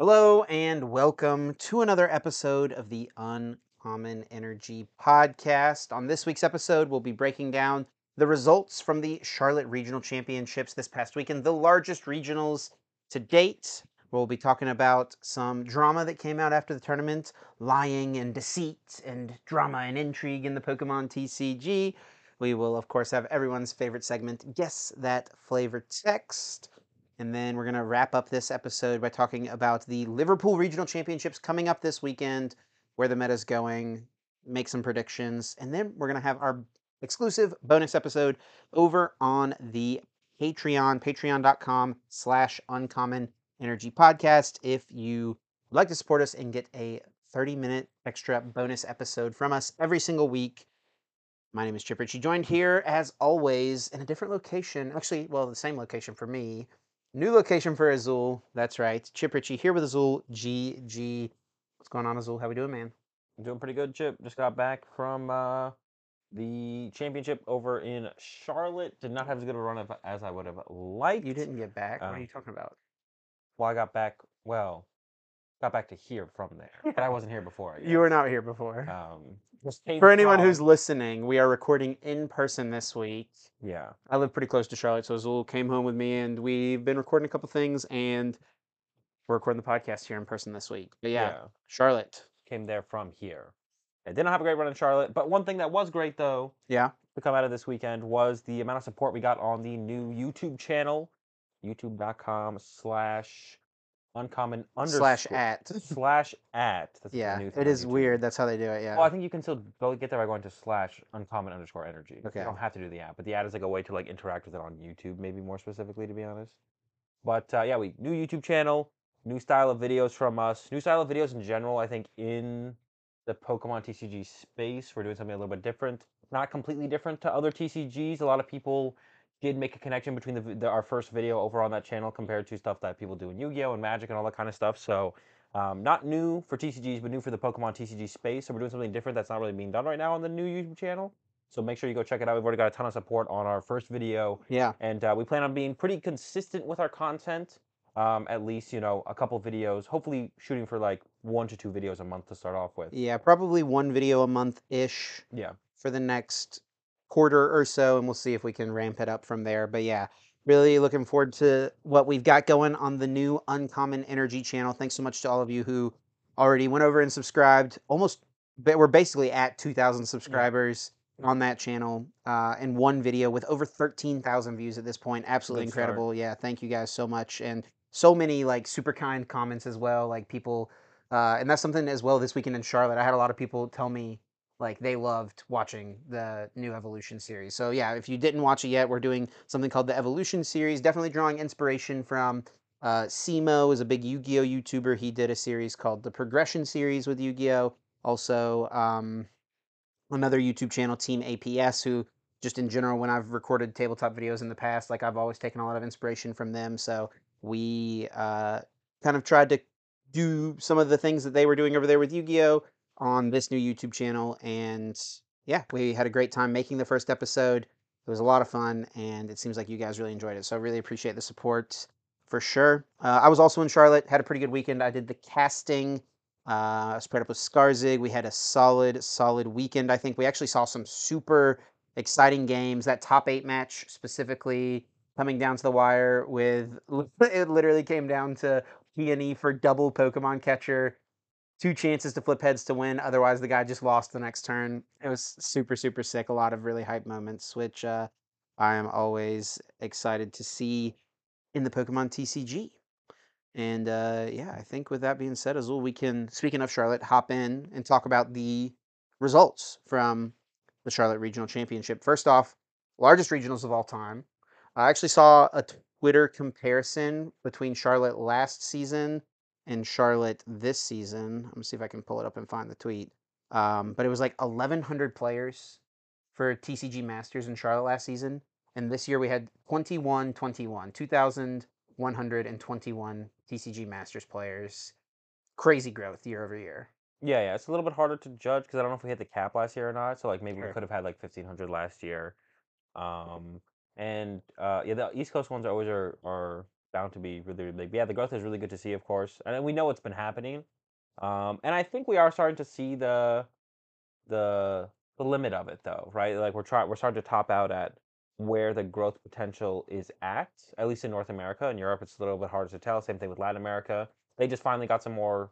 Hello and welcome to another episode of the Uncommon Energy Podcast. On this week's episode, we'll be breaking down the results from the Charlotte Regional Championships this past weekend, the largest regionals to date. We'll be talking about some drama that came out after the tournament, lying and deceit and drama and intrigue in the Pokemon TCG. We will, of course, have everyone's favorite segment, Guess That Flavor Text. And then we're going to wrap up this episode by talking about the Liverpool Regional Championships coming up this weekend, where the meta's going, make some predictions, and then we're going to have our exclusive bonus episode over on the Patreon, patreon.com slash uncommon energy podcast. If you would like to support us and get a 30 minute extra bonus episode from us every single week, my name is Chip Ritchie, joined here as always in a different location. Actually, well, the same location for me. New location for Azul. That's right. Chip Ritchie here with Azul GG. What's going on, Azul? How we doing, man? I'm doing pretty good, Chip. Just got back from uh, the championship over in Charlotte. Did not have as good a run as I would have liked. You didn't get back. what are Um, you talking about? Well, I got back. Well, got back to here from there, but I wasn't here before. You were not here before. Um, For anyone who's listening, we are recording in person this week. yeah, I live pretty close to Charlotte, so Azul came home with me, and we've been recording a couple things, and we're recording the podcast here in person this week. But yeah, Charlotte. came there from here. I did not have a great run in Charlotte, but one thing that was great though Yeah. to come out of this weekend was the amount of support we got on the new YouTube channel, youtube.com slash uncommon Slash underscore- at. slash at. That's the Yeah. new It thing on is YouTube. weird. That's how they do it. Yeah. Well, I think you can still go get there by going to slash uncommon underscore energy. Okay. You don't have to do the app, but the ad is like a way to like interact with it on YouTube, maybe more specifically, to be honest. But uh, yeah, we new YouTube channel, new style of videos from us, new style of videos in general. I think in the Pokemon TCG space, we're doing something a little bit different. Not completely different to other TCGs. A lot of people did make a connection between the, the our first video over on that channel compared to stuff that people do in Yu-Gi-Oh and Magic and all that kind of stuff. So um, not new for TCGs, but new for the Pokemon TCG space. So we're doing something different that's not really being done right now on the new YouTube channel. So make sure you go check it out. We've already got a ton of support on our first video, yeah. and uh, we plan on being pretty consistent with our content. Um, at least you know a couple videos. Hopefully, shooting for like one to two videos a month to start off with. Yeah. Probably one video a month ish. Yeah. for the next quarter or so, and we'll see if we can ramp it up from there. But yeah, really looking forward to what we've got going on the new Uncommon Energy channel. Thanks so much to all of you who already went over and subscribed. Almost, but we're basically at 2,000 subscribers on that channel uh, in one video with over 13,000 views at this point. Absolutely Good start. incredible. Yeah, thank you guys so much. And so many like super kind comments as well. Like people, uh, and that's something as well this weekend in Charlotte. I had a lot of people tell me like they loved watching the new evolution series. So yeah if you didn't watch it yet we're doing something called the evolution series definitely drawing inspiration from uh simo is a big yu-gi-oh youtuber. He did a series called the progression series with yu-gi-oh. Also um another youtube channel team aps who just in general when i've recorded tabletop videos in the past like i've always taken a lot of inspiration from them. So we uh kind of tried to do some of the things that they were doing over there with yu-gi-oh on this new YouTube channel. And yeah, we had a great time making the first episode. It was a lot of fun, and it seems like you guys really enjoyed it. So I really appreciate the support for sure. Uh, I was also in Charlotte, had a pretty good weekend. I did the casting. Uh, I spread up with Scarzig. We had a solid, solid weekend. I think we actually saw some super exciting games. That top eight match specifically coming down to the wire with it literally came down to Peony for double Pokemon catcher two chances to flip heads to win. Otherwise, the guy just lost the next turn. It was super, super sick. A lot of really hype moments, which uh, I am always excited to see in the Pokemon TCG. And uh, yeah, I think with that being said, Azul, we can, speaking of Charlotte, hop in and talk about the results from the Charlotte Regional Championship. First off, largest regionals of all time. I actually saw a Twitter comparison between Charlotte last season and Charlotte this season. Let me see if I can pull it up and find the tweet. Um, but it was like 1,100 players for TCG Masters in Charlotte last season. And this year we had 21 21, 2,121 TCG Masters players. Crazy growth year over year. Yeah, yeah. It's a little bit harder to judge because I don't know if we hit the cap last year or not. So like maybe Sure. we could have had like fifteen hundred last year. Um, and uh, yeah, the East Coast ones are always are, are bound to be really, really big. But yeah, the growth is really good to see, of course, and we know it's been happening. Um, and I think we are starting to see the the the limit of it, though, right? Like we're trying, we're starting to top out at where the growth potential is at, at least in North America. In Europe, it's a little bit harder to tell. Same thing with Latin America. They just finally got some more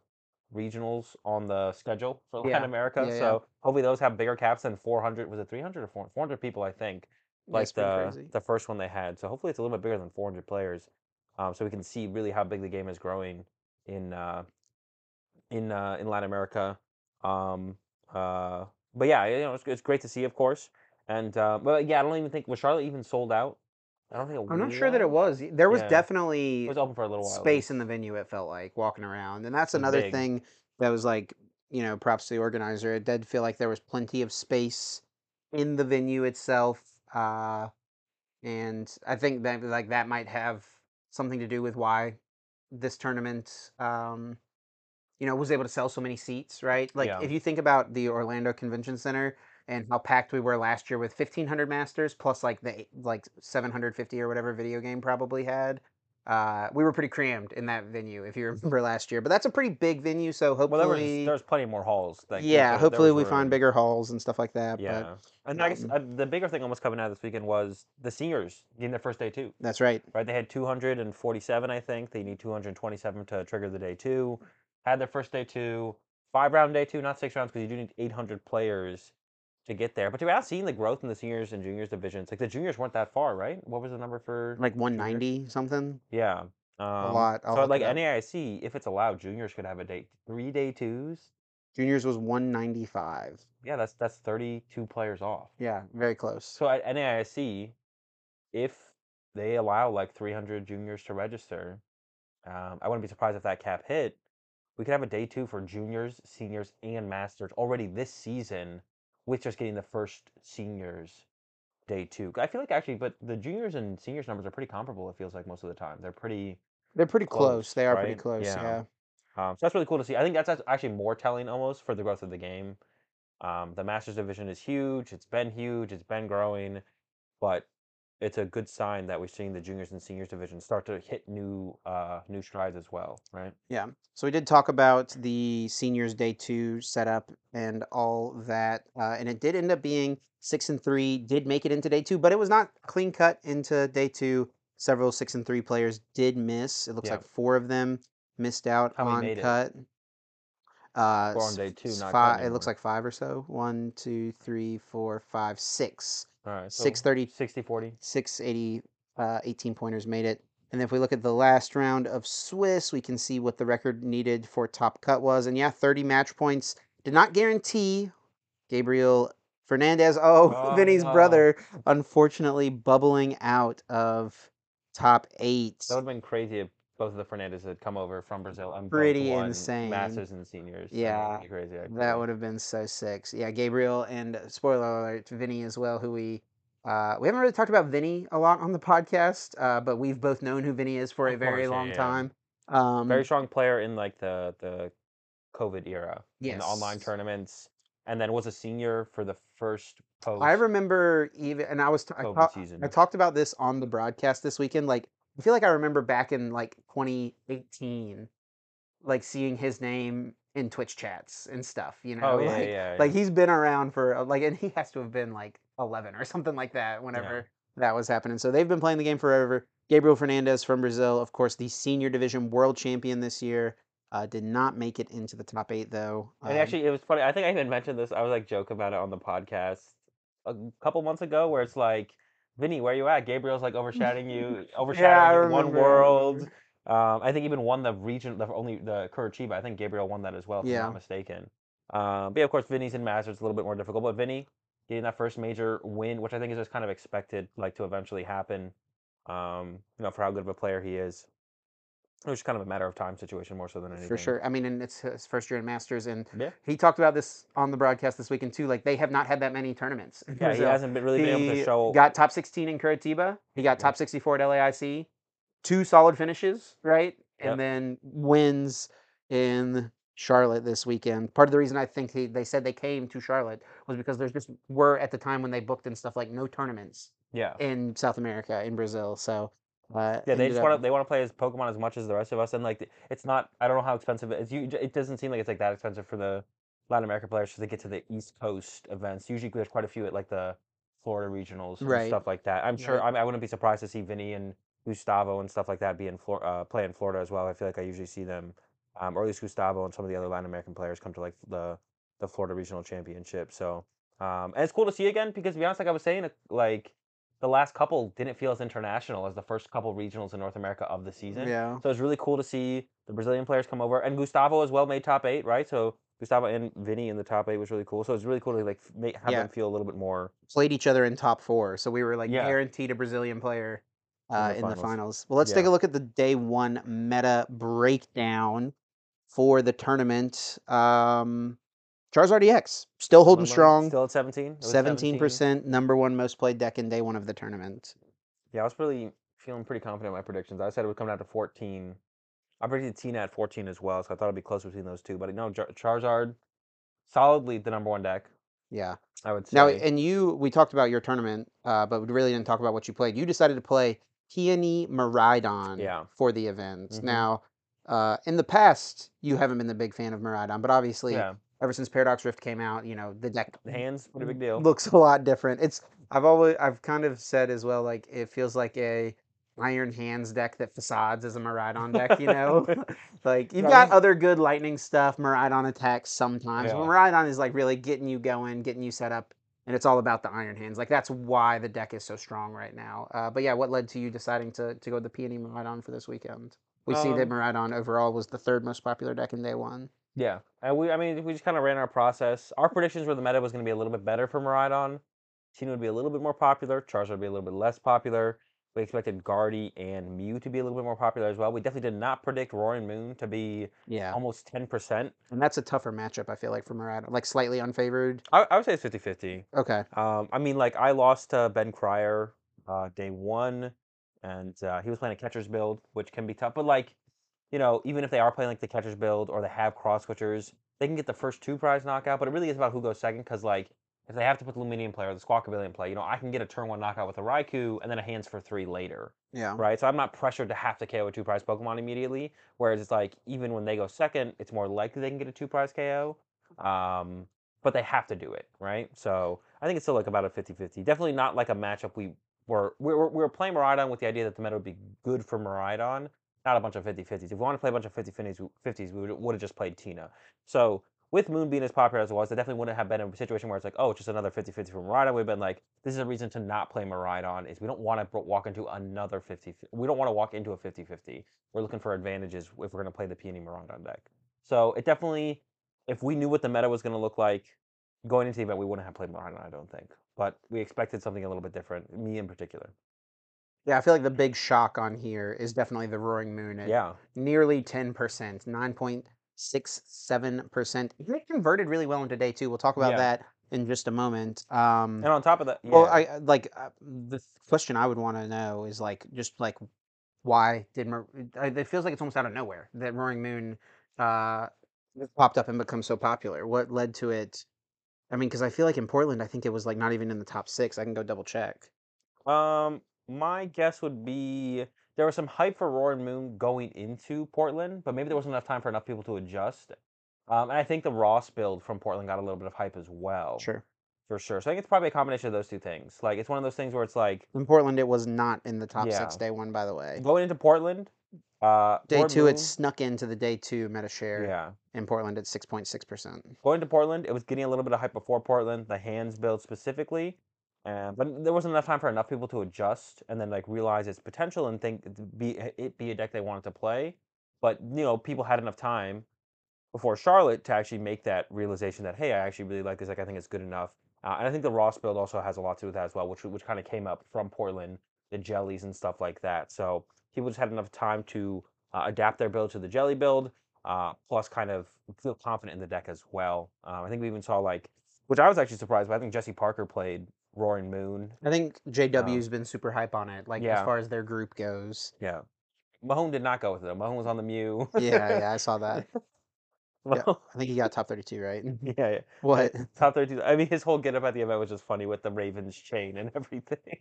regionals on the schedule for Latin America. Yeah, yeah. so hopefully those have bigger caps than 400. Was it 300 or 400? 400 people, I think. Like the crazy. the first one they had. So hopefully it's a little bit bigger than 400 players. Um, so we can see really how big the game is growing in uh, in uh, in Latin America. Um, uh, but yeah, you know, it's, it's great to see, of course. And uh, but yeah, I don't even think was Charlotte even sold out. I don't think it I'm not sure that it was. There was Yeah. definitely It was open for a little while. space in the venue. It felt like walking around, and that's another big. thing that was like, you know, props to the organizer. It did feel like there was plenty of space in the venue itself, uh, and I think that like that might have something to do with why this tournament, um, you know, was able to sell so many seats. Right? Like Yeah. if you think about the Orlando Convention Center and how packed we were last year with 1500 masters plus like the like 750 or whatever video game probably had uh, we were pretty crammed in that venue if you remember last year but that's a pretty big venue so Well, there was hopefully there plenty more halls. Yeah there- there hopefully was we find bigger halls and stuff like that Yeah, but and I guess um, uh, the bigger thing almost coming out this weekend was the seniors getting their first day too. that's right Right, they had 247, I think. They need 227 to trigger the day two. Had their first day two, five round day two, not six rounds because you do need 800 players to get there. But to be honest, seeing the growth in the seniors and juniors divisions, like the juniors weren't that far, right? What was the number for like juniors? 190 something Yeah. Um, lot. I'll So like. NAIC, if it's allowed, juniors could have a day three day twos. juniors was 195 Yeah, that's that's 32 players off. yeah very close So at NAIC, if they allow like 300 juniors to register, um, I wouldn't be surprised if that cap hit. We could have a day two for juniors, seniors, and masters already this season, with just getting the first seniors day two. I feel like actually, but the juniors and seniors numbers are pretty comparable. It feels like most of the time they're pretty. they're pretty close, close, they are pretty close Yeah. yeah, Um, so that's really cool to see. I think that's act- actually more telling almost for the growth of the game. Um, the Masters division is huge. It's been huge. It's been growing, but it's a good sign that we're seeing the juniors and seniors division start to hit new uh, new strides as well, right? Yeah. So we did talk about the seniors day two setup and all that, uh, and it did end up being six and three. Did make it into day two, but it was not clean cut into day two. Several six and three players did miss. It looks Yeah. like four of them missed out How on made it? cut. Uh, Four on day two, not five. It looks like five or so. One, two, three, four, five, six. All right. So 630 60 40. 680 uh, 18 pointers made it. And if we look at the last round of Swiss, we can see what the record needed for top cut was. And yeah, 30 match points did not guarantee Gabriel Fernandez. Oh, Vinny's Oh. brother, unfortunately bubbling out of top eight. That would have been crazy if both of the Fernandez had come over from Brazil and Pretty insane. Masters and seniors. Yeah, be crazy. That would have been so sick. Yeah, Gabriel and uh, spoiler alert, Vinny as well, who we uh, we haven't really talked about Vinny a lot on the podcast, uh, but we've both known who Vinny is for a very course, long yeah. time. Um, very strong player in like the the COVID era in the online tournaments, and then was a senior for the first post. I remember even, and I was t- I, season. I talked about this on the broadcast this weekend. Like, I feel like I remember back in like 2018, like seeing his name in Twitch chats and stuff. You know, Oh yeah, like, yeah, yeah. like he's been around for uh, like, and he has to have been like 11 or something like that whenever that was happening. So they've been playing the game forever. Gabriel Fernandez from Brazil, of course, the senior division world champion this year. Uh, did not make it into the top eight though. And Um, actually, it was funny. I think I even mentioned this. I was like joke about it on the podcast a couple months ago, where it's like, Vinny, where are you at? Gabriel's like overshadowing you, overshadowing in one world. Um, I think even won the region, the only the Curitiba. I think Gabriel won that as well, if Yeah. I'm not mistaken. Um, but yeah, of course, Vinny's in Masters it's a little bit more difficult. But Vinny getting that first major win, which I think is just kind of expected, like to eventually happen. Um, you know, for how good of a player he is. It was kind of a matter of time situation more so than anything. for sure. I mean, and it's his first year in Masters, and Yeah. he talked about this on the broadcast this weekend too. Like they have not had that many tournaments. Yeah, he hasn't been really been able to He show. got top 16 in Curitiba. He got Yeah. top 64 at LAIC. Two solid finishes, right? Yep. And then wins in Charlotte this weekend. Part of the reason I think he, they said they came to Charlotte was because there's just were at the time when they booked and stuff like no tournaments yeah. in South America in Brazil. So Uh, Yeah, they just want to they want to play as Pokemon as much as the rest of us, and like it's not. I don't know how expensive it is. You, it doesn't seem like it's like that expensive for the Latin American players to get to the East Coast events. Usually, there's quite a few at like the Florida regionals and Right. stuff like that. I'm sure. Right. I, I wouldn't be surprised to see Vinny and Gustavo and stuff like that be in Flor- uh, play in Florida as well. I feel like I usually see them, um, or at least Gustavo and some of the other Latin American players come to like the the Florida Regional Championship. So, um, and it's cool to see again because to be honest, like I was saying, like the last couple didn't feel as international as the first couple regionals in North America of the season. Yeah. So it's really cool to see the Brazilian players come over, and Gustavo as well made top eight, right? So Gustavo and Vinny in the top eight was really cool. So it's really cool to like make, have Yeah. them feel a little bit more. Played each other in top four, so we were like Yeah. guaranteed a Brazilian player uh, the in the finals. finals. Well, let's Yeah. take a look at the day one meta breakdown for the tournament. Um, Charizard EX still holding strong. Still at seventeen. It was Seventeen percent, number one most played deck in day one of the tournament. Yeah, I was really feeling pretty confident in my predictions. I said it would come down to fourteen. I predicted Tina at fourteen as well, so I thought it'd be close between those two. But no, Charizard, solidly the number one deck. Yeah. I would say. Now, and you, we talked about your tournament, uh, but we really didn't talk about what you played. You decided to play Peony Miraidon Yeah. for the event. Mhm. Now, uh, in the past, you haven't been the big fan of Miraidon, but obviously, yeah, ever since Paradox Rift came out, you know the deck the hands pretty big deal. looks a lot different. It's I've always I've kind of said as well, like it feels like a Iron Hands deck that facades as a Miraidon deck. You know, like you've got other good lightning stuff. Miraidon attacks sometimes, but Yeah. Miraidon is like really getting you going, getting you set up, and it's all about the Iron Hands. Like that's why the deck is so strong right now. Uh, but yeah, what led to you deciding to to go with the Peony Miraidon for this weekend? We see that Um, Miraidon overall was the third most popular deck in day one. Yeah, and we, I mean, we just kind of ran our process. Our predictions were the meta was going to be a little bit better for Miraidon. Tina would be a little bit more popular. Charizard would be a little bit less popular. We expected Guardy and Mew to be a little bit more popular as well. We definitely did not predict Roaring Moon to be Yeah, almost 10%. and that's a tougher matchup. I feel like for Miraidon, like slightly unfavored. I, I would say it's 50 50. Okay. Um, I mean, like, I lost to Ben Cryer uh, day one, and uh, he was playing a catcher's build, which can be tough. But, like, you know, even if they are playing like the catcher's build or they have cross switchers, they can get the first two prize knockout. But it really is about who goes second because, like, if they have to put the Lumineon play or the Squawkabillion play, you know, I can get a turn one knockout with a Raikou and then a hands for three later, Yeah. right? So I'm not pressured to have to KO a two prize Pokemon immediately. Whereas it's like, even when they go second, it's more likely they can get a two prize KO. Um, but they have to do it, right? So I think it's still like about a 50 50. Definitely not like a matchup we were, we were, we were playing Miraidon with the idea that the meta would be good for Miraidon, not a bunch of 50 50s. If we want to play a bunch of 50 50s, we would have just played Tina. So with Moon being as popular as it was, it definitely wouldn't have been a situation where it's like, oh, it's just another 50 50 for Miraidon. We've been like, this is a reason to not play Miraidon, is we don't want to walk into another 50 We don't want to walk into a 50 50. We're looking for advantages if we're going to play the Peony Miraidon deck. So it definitely, if we knew what the meta was going to look like going into the event, we wouldn't have played Miraidon, I don't think. But we expected something a little bit different, me in particular. Yeah, I feel like the big shock on here is definitely the Roaring Moon at Yeah. nearly 10%, 9.67%. It converted really well into day two. We'll talk about Yeah. that in just a moment. Um, And on top of that, yeah. Well, I I- like uh, the question I would want to know is like just like why did Mar- I- it feels like it's almost out of nowhere that Roaring Moon uh popped up and become so popular. What led to it? I mean, because I feel like in Portland, I think it was like not even in the top six. I can go double check. Um, my guess would be there was some hype for Roaring Moon going into Portland, but maybe there wasn't enough time for enough people to adjust. Um, and I think the Ross build from Portland got a little bit of hype as well, Sure. for sure. So I think it's probably a combination of those two things. Like it's one of those things where it's like In Portland, it was not in the top Yeah. six day one. By the way, going into Portland. Uh, day Roaring two, it snuck into the day two meta share Yeah, in Portland at six point six percent. going to Portland, it was getting a little bit of hype before Portland, the hands build specifically. But there wasn't enough time for enough people to adjust and then like realize its potential and think be it be a deck they wanted to play. But you know, people had enough time before Charlotte to actually make that realization that hey, I actually really like this deck. I think it's good enough. Uh, and I think the Ross build also has a lot to do with that as well, which which kind of came up from Portland, the jellies and stuff like that. So people just had enough time to uh, adapt their build to the jelly build, uh, plus kind of feel confident in the deck as well. Um, I think we even saw like, which I was actually surprised, but I think Jesse Parker played Roaring Moon. I think JW's been super hype on it, like as far as their group goes. Yeah. Mahone did not go with it. Mahone was on the Mew. Yeah, yeah, I saw that. Yeah. I think he got top thirty-two, right? yeah, yeah. What? Top 32. I mean, his whole get up at the event was just funny with the Ravens chain and everything.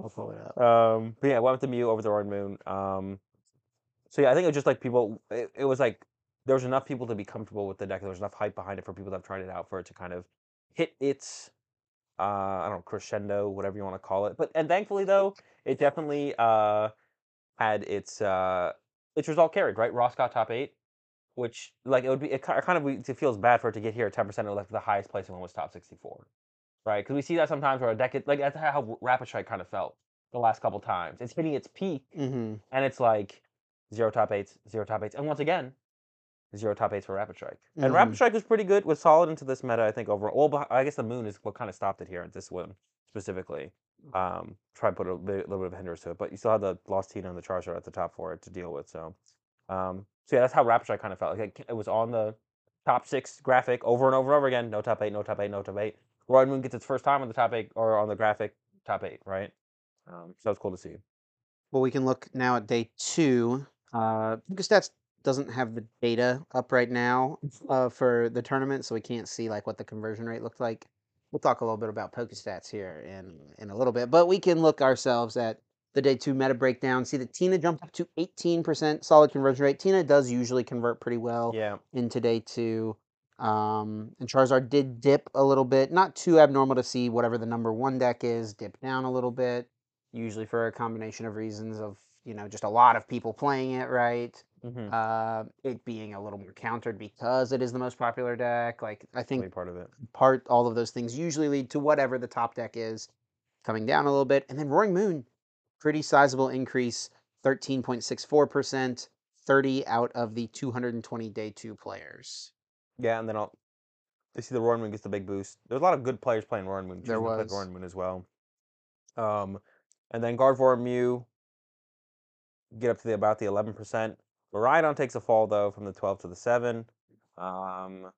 I'll pull it up. Um, but yeah, went with the Mew over the Roaring Moon. Um, so yeah, I think it was just like people. It, it was like there was enough people to be comfortable with the deck. There was enough hype behind it for people to have tried it out for it to kind of hit its, uh, I don't know, crescendo, whatever you want to call it. But and thankfully though, it definitely uh had its uh its result carried. Right, Ross got top eight, which like it would be. It kind of it feels bad for it to get here at ten percent. Of like the highest placing one was top sixty four right? Because we see that sometimes where a decade like that's how Rapid Strike kind of felt the last couple times. It's hitting its peak, Mm-hmm. and it's like zero top eights, zero top eights, and once again, zero top eights for Rapid Strike. And Rapid Mhm. Strike was pretty good, was solid into this meta, I think overall. Well, I guess the Moon is what kind of stopped it here at this one specifically. Um, try and put a bit, little bit of a hindrance to it, but you still had the Lost Tina and the Charizard at the top for it to deal with. So, um, so yeah, that's how Rapid Strike kind of felt. Like it, was on the top six graphic over and over and over again. No top eight, no top eight, no top eight. Roaring Moon gets its first time on the top eight or on the graphic top eight, right? Um, so it's cool to see. Well, we can look now at day two. Uh, Stats doesn't have the data up right now uh, for the tournament, so we can't see like what the conversion rate looked like. We'll talk a little bit about PokeStats here in in a little bit, but we can look ourselves at the day two meta breakdown. See that Tina jumped up to 18% solid conversion rate. Tina does usually convert pretty well Yeah, into day two. Um, and Charizard did dip a little bit, not too abnormal to see whatever the number one deck is, dip down a little bit, usually for a combination of reasons of, you know, just a lot of people playing it, right? mm-hmm. Uh, it being a little more countered because it is the most popular deck. Like, I think part of it. part, all of those things usually lead to whatever the top deck is coming down a little bit. And then Roaring Moon, pretty sizable increase, 13.64%, 30 out of the 220 day two players. Yeah, and then I'll. You see the Roaring Moon gets the big boost. There's a lot of good players playing Roaring Moon. There choosing to play was. Roaring Moon as well. Um, and then Gardevoir Mew get up to the about the 11%. Miraidon takes a fall though from the 12 to the 7. Um,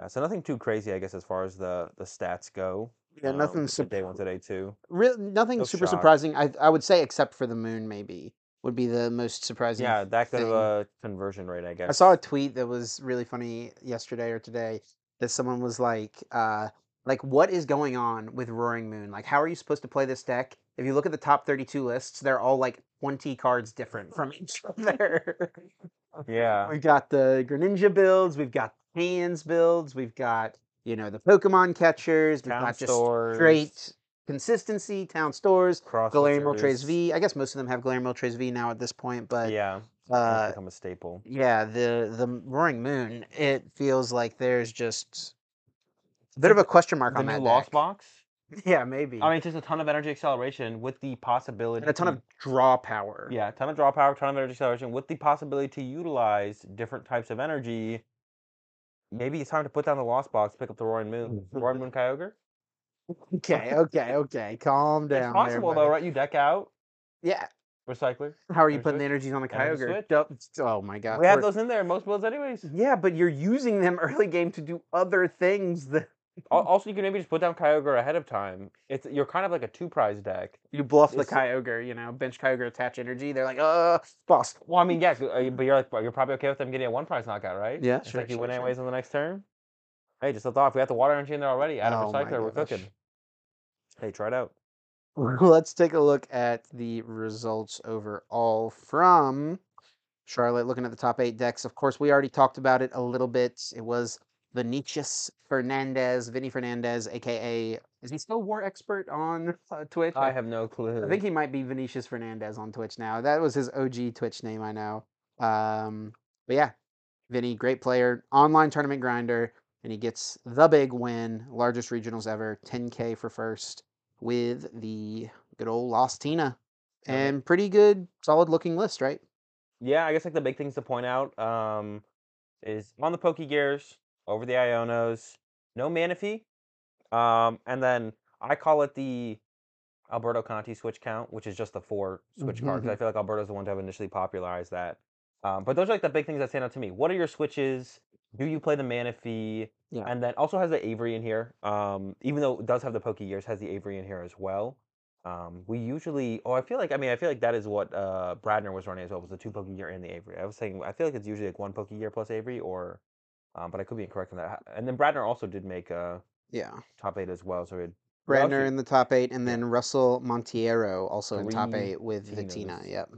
uh, so nothing too crazy, I guess, as far as the the stats go. Yeah, um, nothing the day one to day two. Nothing No super shock. surprising. I I would say except for the moon, maybe would be the most surprising. Yeah, that good of a conversion rate, I guess. I saw a tweet that was really funny yesterday or today that someone was like, uh, like what is going on with Roaring Moon? Like, how are you supposed to play this deck? If you look at the top 32 lists, they're all like 20 cards different from each other. Yeah. we've got the Greninja builds, we've got hands builds, we've got, you know, the Pokemon catchers, we've Town got just stores, straight consistency, town stores, Trace switchers. V. I guess most of them have Galarian Trace V now at this point, but Yeah, uh, become a staple. yeah, the the Roaring Moon. It feels like there's just a bit of a question mark The on that Lost deck. Box. Yeah, maybe. I mean, just a ton of energy acceleration with the possibility and a ton of draw power. yeah, ton of draw power, ton of energy acceleration with the possibility to utilize different types of energy. Maybe it's time to put down the Lost Box, pick up the Roaring Moon. Roaring Moon Kyogre? Okay, okay, okay. Calm down. It's possible there, though, right? You deck out Yeah. recycler. How are you Energy putting the energies on the Kyogre? switch? Oh my god. we have we're- those in there in most builds, anyways. Yeah, but you're using them early game to do other things that Also, you can maybe just put down Kyogre ahead of time. It's you're kind of like a two prize deck. you bluff the It's- Kyogre, you know, bench Kyogre, attach energy. They're like, uh, boss. Well, I mean, yeah, uh, but you're like, you're probably okay with them getting a one prize knockout, right? Yeah, it's sure, like you sure, win sure. anyways on the next turn. Hey, just a thought. If we have the water energy in there already, add a Oh recycler. We're cooking. Hey, try it out. Let's take a look at the results overall from Charlotte. Looking at the top eight decks, of course, we already talked about it a little bit. It was Vinicius Fernandez, Vinny Fernandez, aka is he still War Expert on uh, Twitch? I have no clue. I think he might be Vinicius Fernandez on Twitch now. That was his OG Twitch name, I know. Um, but yeah, Vinny, great player, online tournament grinder, and he gets the big win, largest regionals ever, 10k for first with the good old Lost Tina, and pretty good, solid looking list, right? Yeah, I guess like the big things to point out um, is on the Poke Gears, over the Ionos, no Manaphy, um, and then I call it the Alberto Conti switch count, which is just the four switch cards. I feel like Alberto's the one to have initially popularized that. Um, but those are like the big things that stand out to me. What are your switches? Do you play the Manaphy? Yeah. And then also has the Avery in here. Um, even though it does have the Poke Gears, has the Avery in here as well. Um, we usually, oh, I feel like, I mean, I feel like that is what uh, Bradner was running as well, was the two Poke Gear and the Avery. I was saying, I feel like it's usually like one Poke Gear plus Avery, or, um, but I could be incorrect on that. And then Bradner also did make uh, Yeah. top eight as well, so had Bradner in the top eight, and then Russell Montiero also in top eight with Vitina. Yep.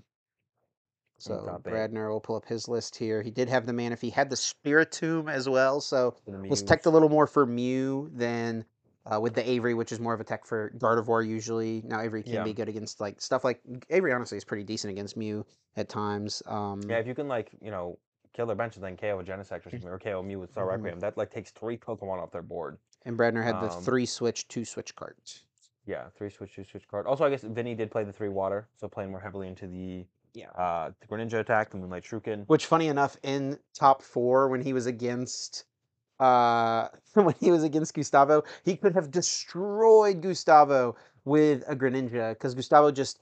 So. Bradner will pull up his list here. He did have the man if he had the Spiritomb as well, so was teched a little more for Mew than uh, with the Avery, which is more of a tech for Gardevoir usually. Now Avery can Yeah. be good against like stuff like Avery. Honestly, is pretty decent against Mew at times. Um, Yeah, if you can like you know kill their bench and then KO a Genesect or something, or KO Mew with Star Mhm. Requiem, that like takes three Pokemon off their board. and Bradner had the um, three switch, two switch cards. Yeah, three switch, two switch card. Also, I guess Vinny did play the three water, so playing more heavily into the Yeah. uh the Greninja attack, the Moonlight Shuriken. Which, funny enough, in top four when he was against uh when he was against Gustavo, he could have destroyed Gustavo with a Greninja because Gustavo just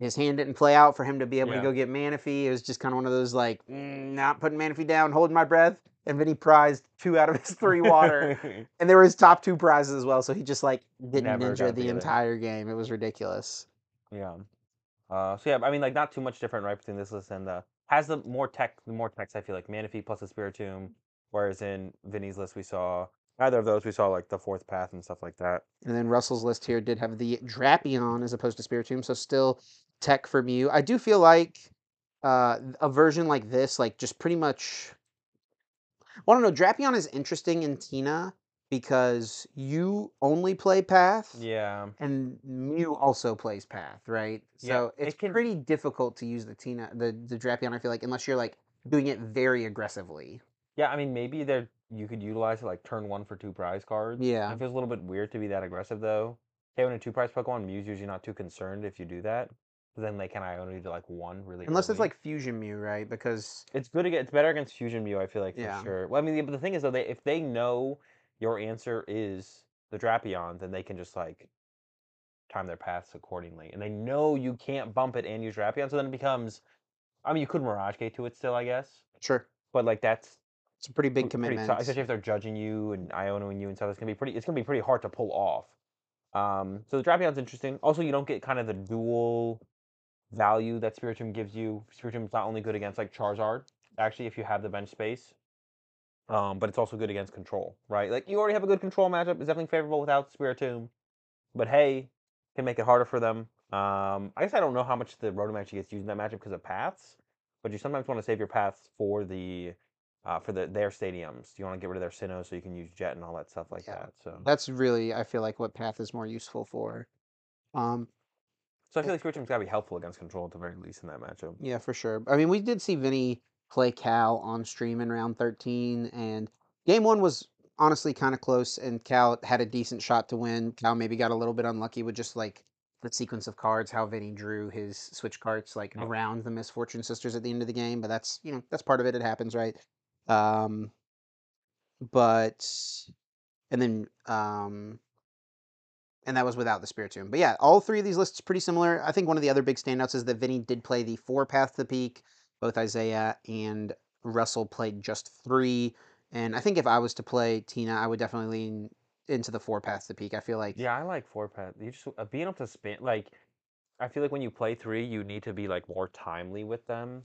his hand didn't play out for him to be able Yeah. to go get Manaphy. It was just kind of one of those like mm, not putting Manaphy down, holding my breath, and he prized two out of his three water, and there were his top two prizes as well. So he just like didn't Never ninja the entire game. It was ridiculous. Yeah. Uh, so yeah, I mean, like not too much different, right, between this list and the has the more tech, the more techs. I feel like Manaphy plus the Spiritomb, whereas in Vinny's list we saw neither of those. We saw like the fourth path and stuff like that. And then Russell's list here did have the Drapion as opposed to Spiritomb, so still tech for Mew. I do feel like uh, a version like this, like just pretty much. Well, I don't know. Drapion is interesting in Tina because you only play Path, Yeah. and Mew also plays Path, right? Yeah, So it it's can- pretty difficult to use the Tina, the the Drapion. I feel like unless you're like doing it very aggressively. Yeah, I mean, maybe there you could utilize it like turn one for two prize cards. Yeah. It feels a little bit weird to be that aggressive though. Okay, when a two prize Pokemon, Mew's usually not too concerned if you do that. But then they can I only do like one really. Unless it's like Fusion Mew, right? Because It's good against. It's better against Fusion Mew. I feel like for Yeah. sure. Well, I mean, but the thing is though, they if they know your answer is the Drapion, then they can just like time their paths accordingly, and they know you can't bump it and use Drapion, so then it becomes. I mean, you could Mirage Gate to it still, I guess, sure, but like that's it's a pretty big pr- pretty commitment. especially if they're judging you and Ionoing you and stuff. It's gonna be pretty. It's gonna be pretty hard to pull off. Um, so the Drapion's interesting. Also, you don't get kind of the dual value that Spiritomb gives you. Spiritomb's not only good against like Charizard, actually, if you have the bench space, um, but it's also good against control, right? Like you already have a good control matchup. It's definitely favorable without Spiritomb, but hey, can make it harder for them. Um, I guess I don't know how much the Rotom actually gets used in that matchup because of paths, but you sometimes want to save your paths for the uh, for the their stadiums. Do you want to get rid of their Sinnoh so you can use Jet and all that stuff like Yeah. that. So, That's really, I feel like, what Path is more useful for. Um, so I feel like Spiritomb's got to be helpful against control at the very least in that matchup. yeah, for sure. I mean, we did see Vinny play Cal on stream in round 13, and game one was honestly kind of close, and Cal had a decent shot to win. Cal maybe got a little bit unlucky with just like the sequence of cards, how Vinny drew his switch cards like around the Misfortune Sisters at the end of the game, but that's, you know, that's part of it. It happens, right? Um, but, and then, um, and that was without the spirit Spiritomb. But yeah, all three of these lists pretty similar. I think one of the other big standouts is that Vinny did play the four Path to Peak. Both Isaiah and Russell played just three. And I think if I was to play Tina, I would definitely lean into the four Path to Peak. I feel like Yeah, I like four path. You just uh, being able to spin like, I feel like when you play three, you need to be like more timely with them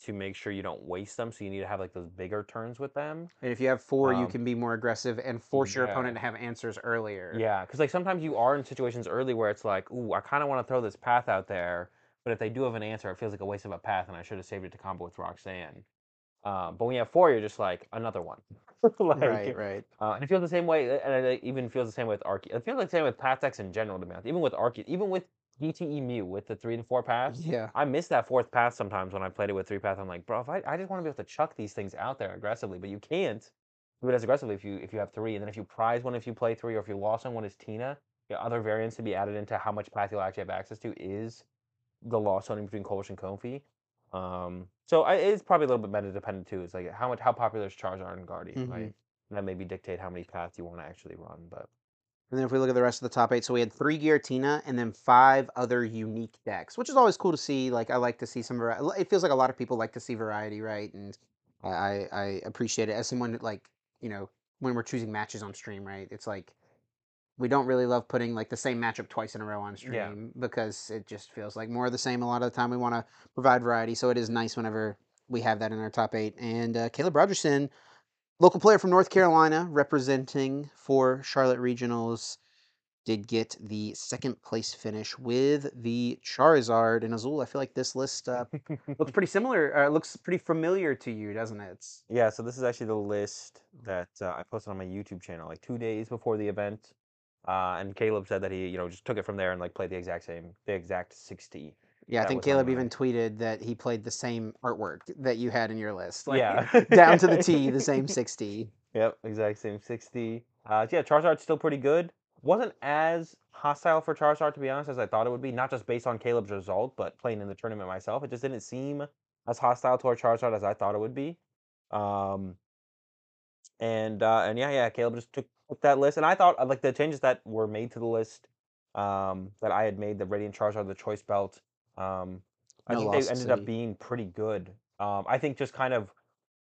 to make sure you don't waste them. So you need to have like those bigger turns with them. and if you have four, you Um, can be more aggressive and force your yeah. opponent to have answers earlier. Yeah, because like sometimes you are in situations early where it's like, ooh, I kind of want to throw this path out there, but if they do have an answer, it feels like a waste of a path, and I should have saved it to combo with Roxanne. Um, but when you have four, you're just like another one. like, right, right. Uh, and it feels the same way, and it even feels the same way with Arche. It feels like the same with path decks in general, to be honest. Even with Arche, even with DTE Mew with the three and four paths, Yeah. I miss that fourth path sometimes when I played it with three paths. I'm like, bro, if I, I just want to be able to chuck these things out there aggressively, but you can't do it as aggressively if you if you have three. And then if you prize one if you play three, or if you lost on one is Tina, the other variants to be added into how much path you'll actually have access to is the loss on in between Colress and Comfey. Um, so I, it's probably a little bit meta dependent too. It's like how much how popular is Charizard and Guardian, Mhm. right? And that maybe dictate how many paths you want to actually run. But And then if we look at the rest of the top eight, so we had three Giratina and then five other unique decks, which is always cool to see. Like I like to see some variety. It feels like a lot of people like to see variety, right? And I I appreciate it as someone that, like you know when we're choosing matches on stream, right? It's like we don't really love putting like the same matchup twice in a row on stream Yeah. because it just feels like more of the same a lot of the time. We want to provide variety, so it is nice whenever we have that in our top eight. And uh, Caleb Rogerson, local player from North Carolina, representing for Charlotte Regionals, did get the second place finish with the Charizard and Azul. I feel like this list uh, looks pretty similar. Uh, looks pretty familiar to you, doesn't it? Yeah, so this is actually the list that uh, I posted on my YouTube channel like two days before the event. Uh, and Caleb said that he, you know, just took it from there and like played the exact same, the exact 60. Yeah, I think Caleb even tweeted that he played the same artwork that you had in your list. Like, Yeah. down to the T, the same 60. Yep, exact same 60. Uh, yeah, Charizard's still pretty good. Wasn't as hostile for Charizard, to be honest, as I thought it would be. Not just based on Caleb's result, but playing in the tournament myself. It just didn't seem as hostile toward Charizard as I thought it would be. Um, and uh, and yeah, yeah, Caleb just took, took that list, and I thought uh, like the changes that were made to the list um, that I had made, the Radiant Charizard, the Choice Belt. Um, I No think they ended City. up being pretty good. Um, I think just kind of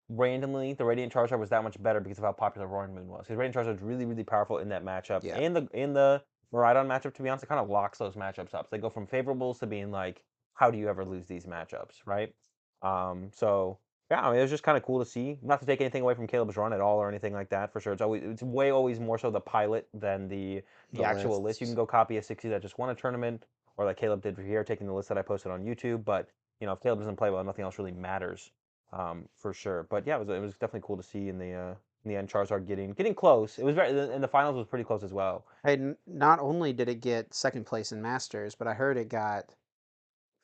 randomly, the Radiant Charizard was that much better because of how popular Roaring Moon was. Because Radiant Charizard was really, really powerful in that matchup, Yeah. and the in the Miraidon matchup. To be honest, it kind of locks those matchups up. They go from favorables to being like, how do you ever lose these matchups, right? Um, so yeah, I mean, it was just kind of cool to see. Not to take anything away from Caleb's run at all or anything like that. For sure, it's always it's way always more so the pilot than the the, The actual list. You lists. can go copy a sixty that just won a tournament, or like Caleb did here, taking the list that I posted on YouTube. But you know, if Caleb doesn't play well, nothing else really matters, um, for sure. But yeah, it was it was definitely cool to see in the uh, in the end Charizard getting getting close. It was very and the finals was pretty close as well. Hey, not only did it get second place in Masters, but I heard it got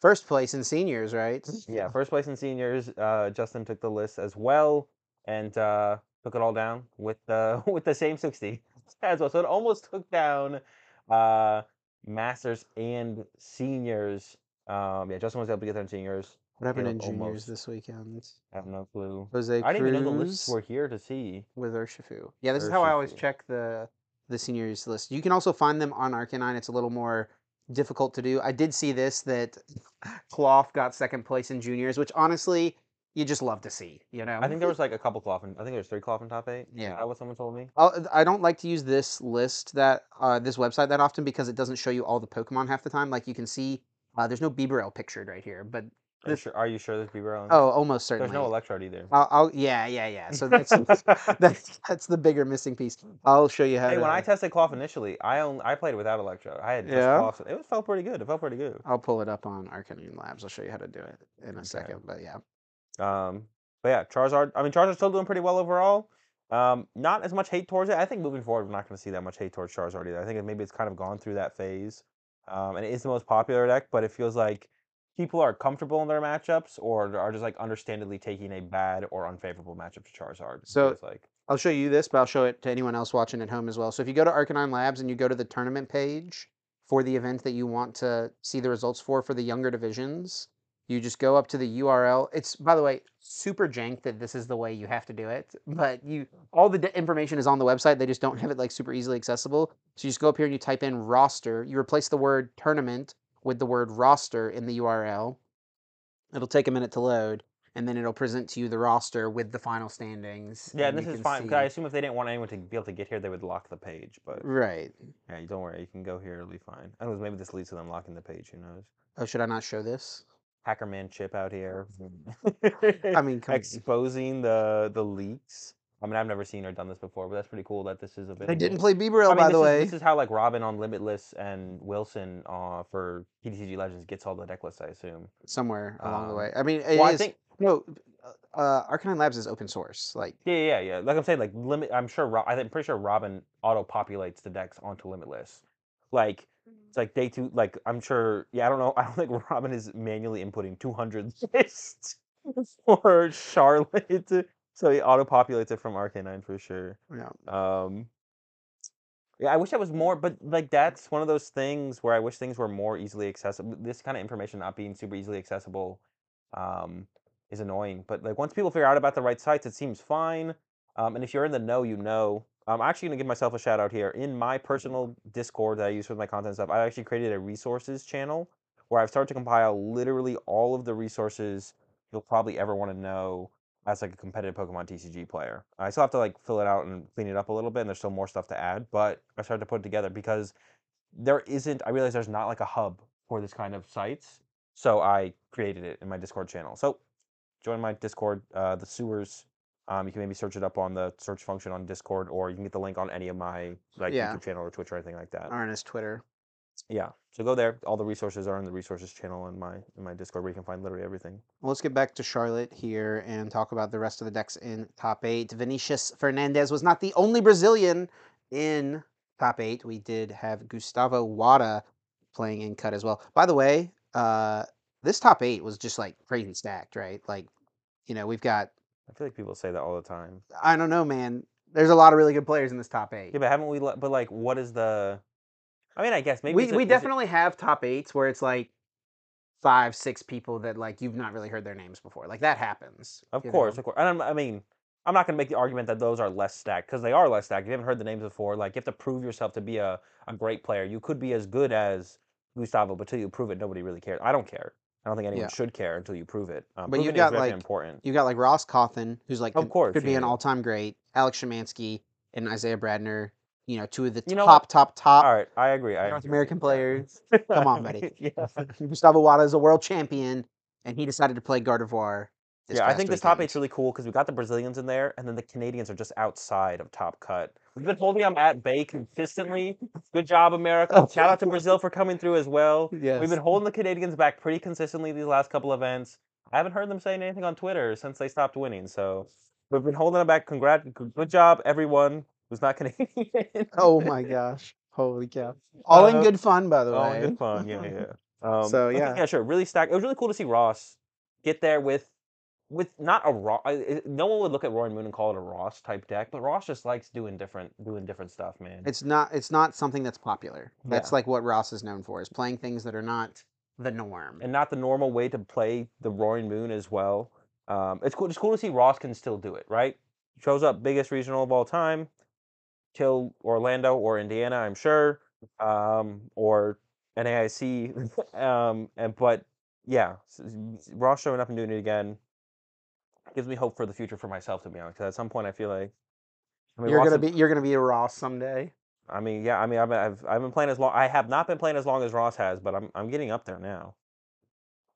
first place in seniors, right? Yeah, first place in seniors. Uh, Justin took the list as well and uh, took it all down with the with the same sixty as well. So it almost took down uh, masters and seniors. Um, yeah, Justin was able to get there in seniors. What happened in juniors almost. this weekend? I have no clue. Jose I didn't even know the lists Cruz were here to see. with Urshifu. Yeah, this is how I always Urshifu. check the the seniors list. You can also find them on RK9. It's a little more difficult to do. I did see this that Klawf got second place in juniors, which honestly you just love to see. You know, I think there was like a couple Klawf. I think there was three Klawf in top eight. Is Yeah. that what someone told me? I'll, I don't like to use this list that uh, this website that often because it doesn't show you all the Pokemon half the time. Like you can see, uh, there's no Bibarel pictured right here, but Are you sure, are you sure there's Bibarel? oh, almost certainly. there's no Electrode either. I'll, I'll yeah yeah yeah. So that's that's that's the bigger missing piece. I'll show you how. Hey, to, when I tested Klawf initially, I only, I played without Electro. I had just Yeah? Klawf. It was, felt pretty good. It felt pretty good. I'll pull it up on RK9 Labs. I'll show you how to do it in a Okay. second. But yeah, Um, but yeah, Charizard. I mean, Charizard's still doing pretty well overall. Um, not as much hate towards it. I think moving forward, we're not going to see that much hate towards Charizard either. I think maybe it's kind of gone through that phase. Um, and it is the most popular deck, but it feels like people are comfortable in their matchups or are just like understandably taking a bad or unfavorable matchup to Charizard. So- feels like I'll show you this, but I'll show it to anyone else watching at home as well. So if you go to RK9 Labs and you go to the tournament page for the event that you want to see the results for for the younger divisions, you just go up to the URL. It's by the way super jank that this is the way you have to do it, but you all the d- information is on the website. They just don't have it like super easily accessible. So you just go up here and you type in roster. You replace the word tournament with the word roster in the URL. It'll take a minute to load, and then it'll present to you the roster with the final standings. yeah, and this is fine I assume if they didn't want anyone to be able to get here, they would lock the page. But Right. yeah, you don't worry, you can go here. It'll be fine. I don't know, maybe this leads to them locking the page. Who knows? Oh, should I not show this? Hackerman chip out here. I mean, exposing the the leaks. I mean, I've never seen or done this before, but that's pretty cool that this is a bit. I didn't play Bibarel, I mean, by the is, way. this is how like Robin on Limitless and Wilson uh, for PTCG Legends gets all the deck lists. I assume. Somewhere along the um, way. I mean, it well, I think no. Uh, RK9 Labs is open source. Like, yeah, yeah, yeah. Like I'm saying, like limit. I'm sure. I'm pretty sure Robin auto populates the decks onto Limitless. Like it's like day two. Like I'm sure. Yeah, I don't know. I don't think Robin is manually inputting 200 lists for Charlotte. So he auto populates it from RK9 for sure. yeah. Um, yeah, I wish I was more, but like that's one of those things where I wish things were more easily accessible. This kind of information not being super easily accessible um, is annoying. But like once people figure out about the right sites, it seems fine. Um, and if you're in the know, you know. I'm actually gonna give myself a shout out here in my personal Discord that I use for my content stuff. I actually created a resources channel where I've started to compile literally all of the resources you'll probably ever want to know as like a competitive Pokemon TCG player. I still have to like fill it out and clean it up a little bit, and there's still more stuff to add. But I started to put it together because there isn't. I realize there's not like a hub for this kind of sites, so I created it in my Discord channel. So join my Discord, uh, the Sewers Um, you can maybe search it up on the search function on Discord, or you can get the link on any of my like Yeah. YouTube channel or Twitch or anything like that. His Twitter. Yeah. So go there. All the resources are in the resources channel in my in my Discord where you can find literally everything. Well, let's get back to Charlotte here and talk about the rest of the decks in top eight. Vinicius Fernandez was not the only Brazilian in top eight. We did have Gustavo Wada playing in cut as well. By the way, uh, this top eight was just like crazy stacked, right? Like, you know, we've got I feel like people say that all the time. I don't know, man. There's a lot of really good players in this top eight. Yeah, but haven't we? But like, what is the? I mean, I guess maybe we a- we is it- definitely have top eights where it's like five, six people that like you've not really heard their names before. Like that happens. Of course, know? of course. And I'm, I mean, I'm not going to make the argument that those are less stacked because they are less stacked. If you haven't heard the names before, like you have to prove yourself to be a, a great player. You could be as good as Gustavo, but until you prove it, nobody really cares. I don't care. I don't think anyone Yeah. should care until you prove it. Um, But you've proving it is got, like, important. You got like Ross Cawthon, who's like Of course, could be yeah, an yeah. all-time great. Alex Shemansky and Isaiah Bradner, you know, two of the You know top, what? top, top All right, I agree. I North agree. American players. Come on, buddy. yeah. Gustavo Wada is a world champion, and he decided to play Gardevoir. Yeah, I think this top eight's really cool because we got the Brazilians in there, and then the Canadians are just outside of top cut. We've been holding them at bay consistently. Good job, America. Shout out to Brazil for coming through as well. Yes. We've been holding the Canadians back pretty consistently these last couple events. I haven't heard them saying anything on Twitter since they stopped winning, so we've been holding them back. Congrats, good job, everyone who's not Canadian. Oh my gosh! Holy cow! All in Uh, good fun, by the way. good fun. Yeah, yeah. Um, So, yeah. yeah, sure. Really stacked. It was really cool to see Ross get there with, with not a Ross. No one would look at Roaring Moon and call it a Ross type deck, but Ross just likes doing different, doing different stuff, man. It's not. It's not something that's popular. That's Yeah. like what Ross is known for: is playing things that are not the norm. and not the normal way to play the Roaring Moon as well. Um, it's cool. It's cool to see Ross can still do it. Right, shows up biggest regional of all time, kill Orlando or Indiana, I'm sure, um, or NAIC. um, and but yeah, Ross showing up and doing it again gives me hope for the future for myself. To be honest. Because at some point I feel like I mean, you're Ross gonna be. You're gonna be a Ross someday. I mean, yeah. I mean, I've, I've I've been playing as long. I have not been playing as long as Ross has, but I'm I'm getting up there now.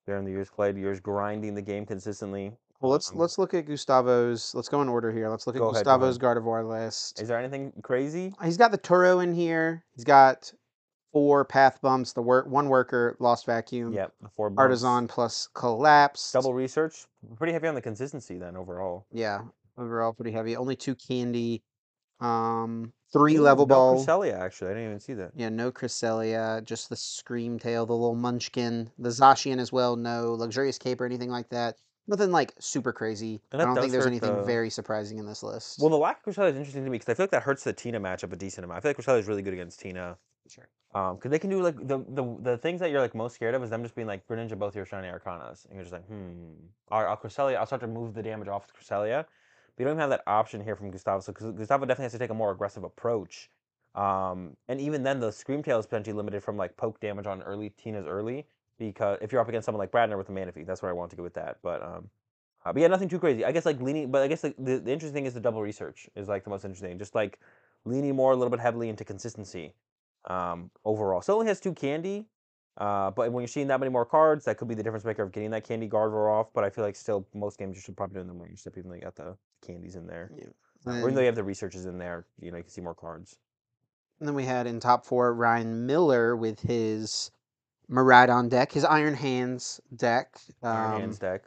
During the years played, years grinding the game consistently. Well, let's Um, let's look at Gustavo's. Let's go in order here. Let's look at Go ahead, Gustavo's Gardevoir list. Is there anything crazy? He's got the Turo in here. He's got four path bumps. The work one worker lost vacuum. Yep, four bumps. Artisan plus collapse. double research. Pretty heavy on the consistency then overall. Yeah, overall pretty heavy. Only two candy. Um, three Ooh, level no ball. Cresselia, actually, I didn't even see that. Yeah, no Cresselia, just the Scream Tail, the little Munchkin, the Zacian as well. No Luxurious Cape or anything like that. Nothing like super crazy. I don't think there's anything the- very surprising in this list. Well, the lack of Cresselia is interesting to me because I feel like that hurts the Tina matchup a decent amount. I feel like Cresselia is really good against Tina. Sure. Um, because they can do like the, the the things that you're like most scared of is them just being like Greninja both your shiny Arcanas, and you're just like, hmm. I'll, I'll Cresselia. I'll start to move the damage off Cresselia, but you don't even have that option here from Gustavo. So Gustavo definitely has to take a more aggressive approach. Um, and even then, the Scream Tail is potentially limited from like poke damage on early Tina's early because if you're up against someone like Bradner with the Manaphy, that's where I want to go with that. But um, uh, but yeah, nothing too crazy. I guess like leaning, but I guess the, the, the interesting thing is the double research is like the most interesting. Just like leaning more a little bit heavily into consistency um, overall. Still only has two candy, uh, but when you're seeing that many more cards, that could be the difference maker of getting that candy Gardevoir off. But I feel like still most games you should probably do them range step even though you got the candies in there. Yeah. Uh, or even though you have the researchers in there, you know you can see more cards. and then we had in top four Ryan Miller with his Miraidon deck, his Iron Hands deck. Iron Um, Hands deck.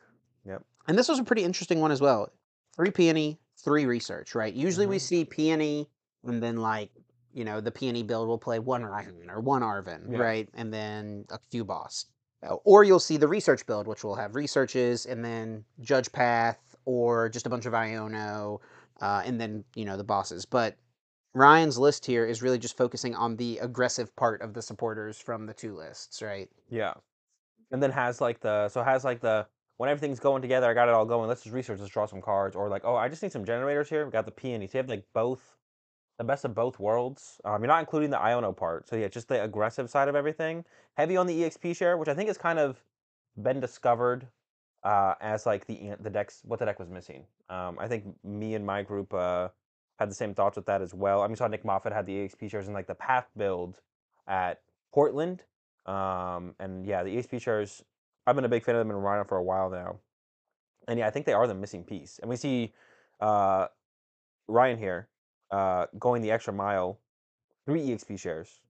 Yep. And this was a pretty interesting one as well. Three peony, three research, right? Usually we Mhm. see peony and then like, you know, the peony build will play one Ryan or one Arven, Yeah. right? And then a few boss. Uh, Or you'll see the research build, which will have researches and then Judge Path or just a bunch of Iono uh, and then, you know, the bosses. But Ryan's list here is really just focusing on the aggressive part of the supporters from the two lists, right? Yeah. And then has like the so has like the when everything's going together, I got it all going. Let's just research, let's draw some cards, or like, oh, I just need some generators here. We got the peony. So you have like both the best of both worlds. Um, you're not including the Iono part. So yeah, just the aggressive side of everything. Heavy on the EXP share, which I think has kind of been discovered uh, as like the the decks what the deck was missing. Um, I think me and my group uh, had the same thoughts with that as well. I mean, saw Nick Moffat had the EXP shares in like the Path build at Portland. Um, and yeah, the EXP shares, I've been a big fan of them in Rhino for a while now. And yeah, I think they are the missing piece. And we see uh, Ryan here, uh, going the extra mile, three EXP shares,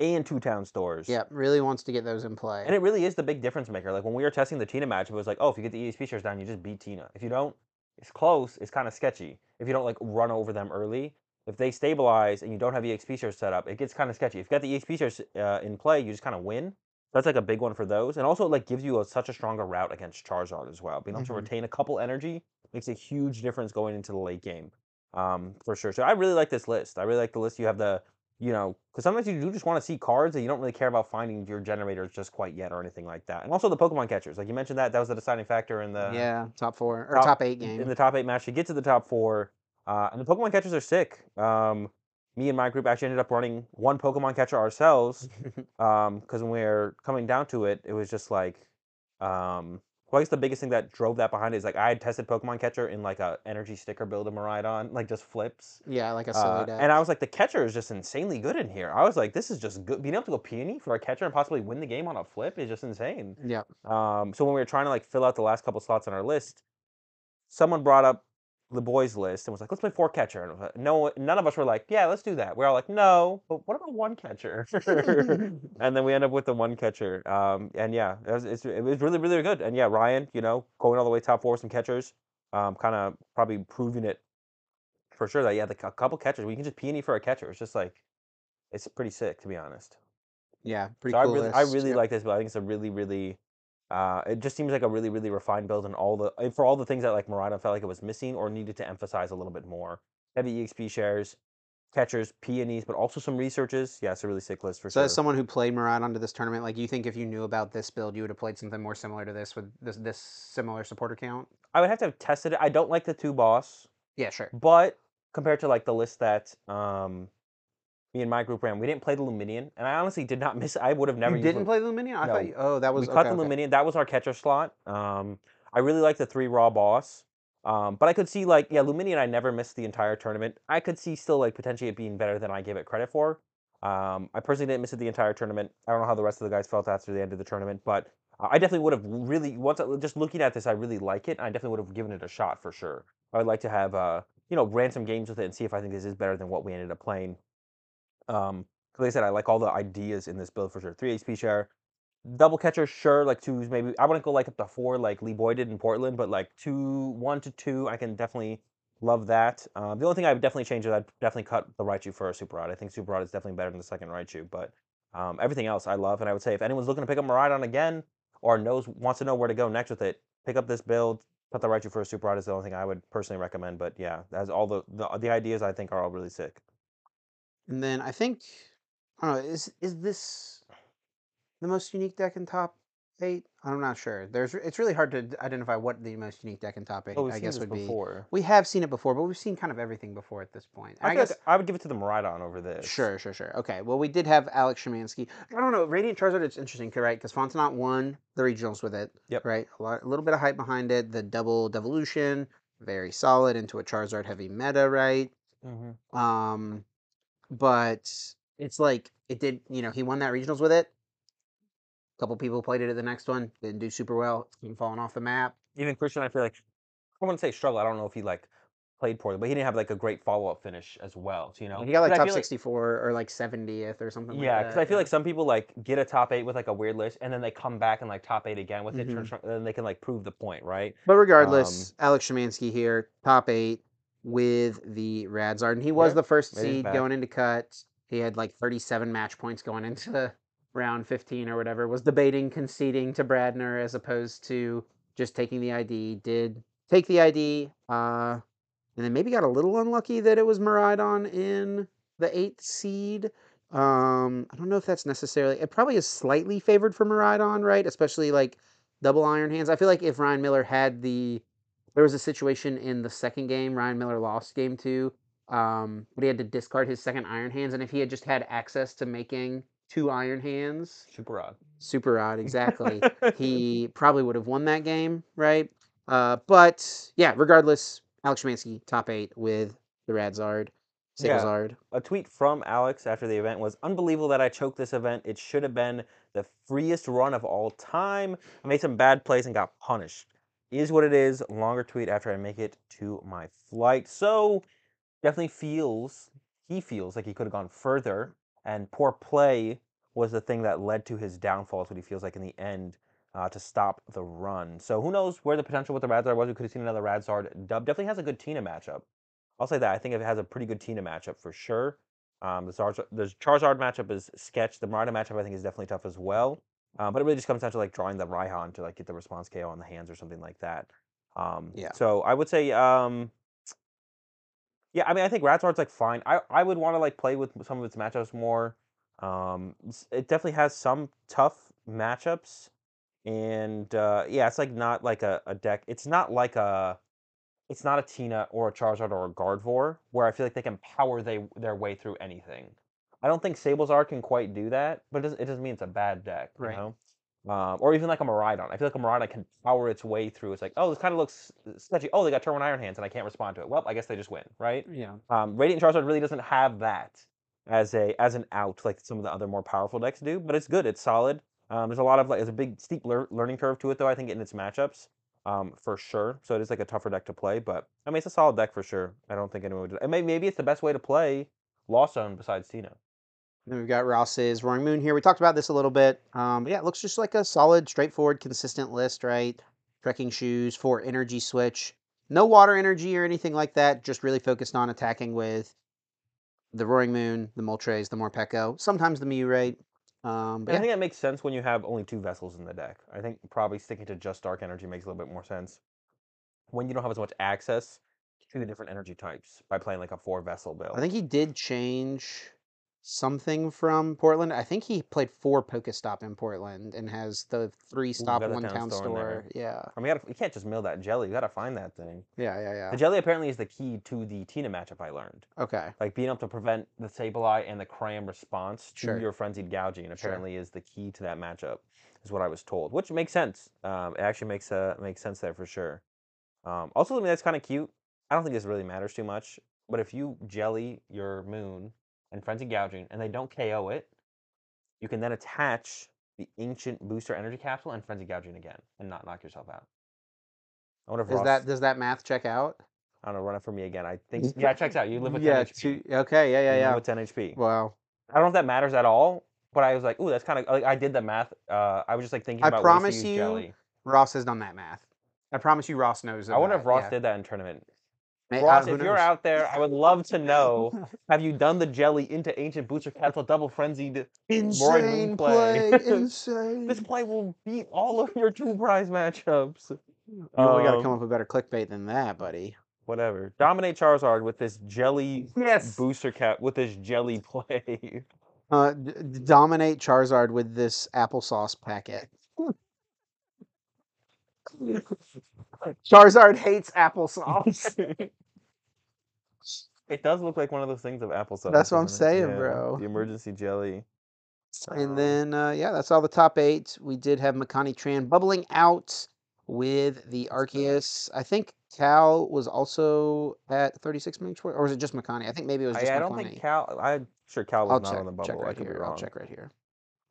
and two town stores. Yep, really wants to get those in play. And it really is the big difference maker. Like when we were testing the Tina match, it was like, oh, if you get the EXP shares down, you just beat Tina. If you don't, it's close. It's kind of sketchy. If you don't like run over them early, if they stabilize and you don't have EXP shares set up, it gets kind of sketchy. If you got the EXP shares uh, in play, you just kind of win. That's like a big one for those, and also like gives you a, such a stronger route against Charizard as well. Being able Mhm. to retain a couple energy makes a huge difference going into the late game, um, for sure. So I really like this list. I really like the list. You have the, you know, because sometimes you do just want to see cards and you don't really care about finding your generators just quite yet or anything like that. And also the Pokemon catchers, like you mentioned that that was the deciding factor in the yeah, top four or top- top, eight game. in the top eight match to get to the top four. Uh, and the Pokemon catchers are sick. Um, me and my group actually ended up running one Pokemon catcher ourselves because when we were coming down to it, it was just like, um, well, I guess the biggest thing that drove that behind it is like I had tested Pokemon catcher in like a energy sticker build of Miraidon, like just flips. yeah, like a silly Uh, deck. and I was like, the catcher is just insanely good in here. I was like, this is just good. Being able to go peony for a catcher and possibly win the game on a flip is just insane. yeah, Um, so when we were trying to like fill out the last couple slots on our list, someone brought up the boys list and was like, "Let's play four catcher." And no, none of us were like, "Yeah, let's do that." We're all like, "No, but what about one catcher?" and then we end up with the one catcher. Um, and yeah, it was, it's, it was really really good. And yeah, Ryan, you know, going all the way top four with some catchers, um, kind of probably proving it for sure that yeah, the a couple catchers we can just peony for a catcher. It's just like it's pretty sick to be honest. yeah, pretty So cool. I really, I really yep. like this, but I think it's a really, really, uh, it just seems like a really, really refined build, and all the for all the things that like Murata felt like it was missing or needed to emphasize a little bit more. Heavy EXP shares, catchers, peonies, but also some researches. Yeah, it's a really sick list for So, sure. as someone who played Murad to this tournament, like, you think if you knew about this build, you would have played something more similar to this with this this similar supporter count? I would have to have tested it. I don't like the two boss, Yeah, sure. but compared to like the list that um, me and my group ran, we didn't play the Lumineon, and I honestly did not miss. I would have never you didn't play the Lumineon? I No. thought. You, oh, that was we okay, cut the okay. Lumineon. That was our catcher slot. Um, I really like the three raw boss. Um, but I could see like yeah, Lumineon. I never missed the entire tournament. I could see still like potentially it being better than I gave it credit for. Um, I personally didn't miss it the entire tournament. I don't know how the rest of the guys felt after the end of the tournament, but I definitely would have really once I, just looking at this, I really like it. I definitely would have given it a shot for sure. I would like to have uh, you know ran some games with it and see if I think this is better than what we ended up playing. Um, like I said, I like all the ideas in this build for sure. Three EXP share, double catcher, sure. Like twos, maybe. I wouldn't go like up to four, like Lee Boy did in Portland, but like two, one to two, I can definitely love that. Um, the only thing I would definitely change is I'd definitely cut the Raichu for a Super Rod. I think Super Rod is definitely better than the second Raichu, but um, everything else I love. And I would say if anyone's looking to pick up Miraidon again or knows wants to know where to go next with it, pick up this build. Cut the Raichu for a Super Rod is the only thing I would personally recommend. But yeah, as all the, the the ideas I think are all really sick. And then I think I don't know. Is is this the most unique deck in top eight? I'm not sure. There's it's really hard to identify what the most unique deck in top eight. Oh, I guess would be. before. We have seen it before, but we've seen kind of everything before at this point. I, I, guess like I would give it to the Miraidon over this. Sure, sure, sure. Okay. Well, we did have Alex Shemansky. I don't know. Radiant Charizard, it's interesting, right? Because Fontenot won the regionals with it. Yep. Right? A, lot, a little bit of hype behind it. The double devolution, very solid into a Charizard heavy meta, right? hmm Um, but it's like, it did, you know, he won that regionals with it. A couple people played it at the next one, didn't do super well. It's been falling off the map. Even Christian, I feel like I wouldn't say struggle. I don't know if he like played poorly, but he didn't have like a great follow up finish as well. So, you know, He got like I top feel 64 or like 70th or something Yeah, because that. I feel like some people like get a top eight with like a weird list, and then they come back and like top eight again with it, Mhm. turn strong- then they can like prove the point, right? But regardless, Alex Shemansky here, top eight with the Radzard. And he was Yeah, the first seed going into cut. He had like 37 match points going into round 15 or whatever. Was debating conceding to Bradner as opposed to just taking the ID. Did take the ID. Uh, and then maybe got a little unlucky that it was Miraidon in the eighth seed. Um, I don't know if that's necessarily. It probably is slightly favored for Miraidon, right? Especially like double iron hands. I feel like if Ryan Miller had the, there was a situation in the second game. Ryan Miller lost game two, um, but he had to discard his second iron hands, and if he had just had access to making two iron hands, Super Rod. super odd, exactly, he probably would have won that game, right? Uh, but yeah, regardless, Alex Shemansky top eight with the Radzard, Yeah. Sablezard. a tweet from Alex after the event was unbelievable that I choked this event. It should have been the freest run of all time. I made some bad plays and got punished. Is what it is. Longer tweet after I make it to my flight. So definitely feels he feels like he could have gone further, and poor play was the thing that led to his downfall. Is what he feels like in the end uh, to stop the run. So who knows where the potential with the Radzard was? We could have seen another Radzard dub. Definitely has a good Tina matchup. I'll say that. I think it has a pretty good Tina matchup for sure. Um, the, Charizard, matchup is sketch. The Marta matchup I think is definitely tough as well. Um, but it really just comes down to like drawing the Raihan to like get the response KO on the hands or something like that. Um, Yeah. So I would say, um, yeah, I mean, I think Radzard's like fine. I, I would want to like play with some of its matchups more. Um, it definitely has some tough matchups, and uh, yeah, it's like not like a, a deck. It's not like a, it's not a Tina or a Charizard or a Gardevoir where I feel like they can power they their way through anything. I don't think Sablezard can quite do that, but it doesn't, it doesn't mean it's a bad deck, you Right. know? Um, or even like a Miraidon. I feel like a Miraidon can power its way through. It's like, oh, this kind of looks sketchy. Oh, they got Turn One Iron Hands and I can't respond to it. Well, I guess they just win, right? Yeah. Um, Radiant Charizard really doesn't have that as a as an out like some of the other more powerful decks do, but it's good. It's solid. Um, there's a lot of like there's a big steep lear- learning curve to it though. I think in its matchups, um, for sure. So it is like a tougher deck to play, but I mean it's a solid deck for sure. I don't think anyone would. And maybe maybe it's the best way to play Lost Zone besides Tina. Then we've got Ross's Roaring Moon here. We talked about this a little bit. Um, but yeah, it looks just like a solid, straightforward, consistent list, right? Trekking shoes for energy switch. No water energy or anything like that. Just really focused on attacking with the Roaring Moon, the Moltres, the Morpeko, sometimes the right? Um, but And I think that makes sense when you have only two vessels in the deck. I think probably sticking to just Dark Energy makes a little bit more sense when you don't have as much access to the different energy types by playing like a four vessel build. I think he did change something from Portland. I think he played four Pokestop in Portland and has the three stop got the one town town store store. Yeah, I mean, you, gotta, you can't just mill that jelly. You gotta find that thing. yeah, yeah, yeah. The jelly apparently is the key to the Tina matchup. I learned, Okay, like being able to prevent the Sableye and the Cram response to Sure. your frenzied gouging. Sure. Apparently, is the key to that matchup. Is what I was told, which makes sense. Um, it actually makes uh, makes sense there for sure. Um, also, something that's kind of cute. I don't think this really matters too much, but if you jelly your moon and frenzied gouging and they don't KO it, you can then attach the ancient booster energy capsule and Frenzy gouging again and not knock yourself out. I wonder if is Ross, that does that math check out? I don't know, run it for me again. I think yeah, it checks out. You live with yeah, 10 HP. two, okay, yeah, You yeah, live yeah. with 10 HP. Wow. I don't know if that matters at all, but I was like, ooh, that's kind of like I did the math. Uh, I was just like thinking I about promise you, jelly. Ross has done that math. I promise you, Ross knows. I wonder of if Ross that, did that in tournament. Yeah. May- Ross, who if you're out there, I would love to know. Have you done the jelly into ancient booster capsule double frenzied? insane play. play, insane. This play will beat all of your two prize matchups. you only got to come Um, up with better clickbait than that, buddy. Whatever. Dominate Charizard with this jelly Yes. booster cap with this jelly play. Uh, d- d- dominate Charizard with this applesauce packet. Charizard hates applesauce. it does look like one of those things of applesauce. That's what I'm it? saying, Yeah, bro. The emergency jelly. Um, And then, uh, yeah, that's all the top eight. We did have Makani Tran bubbling out with the Arceus. I think Cal was also at 36 minutes, or was it just Makani? I think maybe it was just I, I don't think Cal. I'm sure Cal was I'll not check, on the check bubble. I right could be wrong. I'll check right here.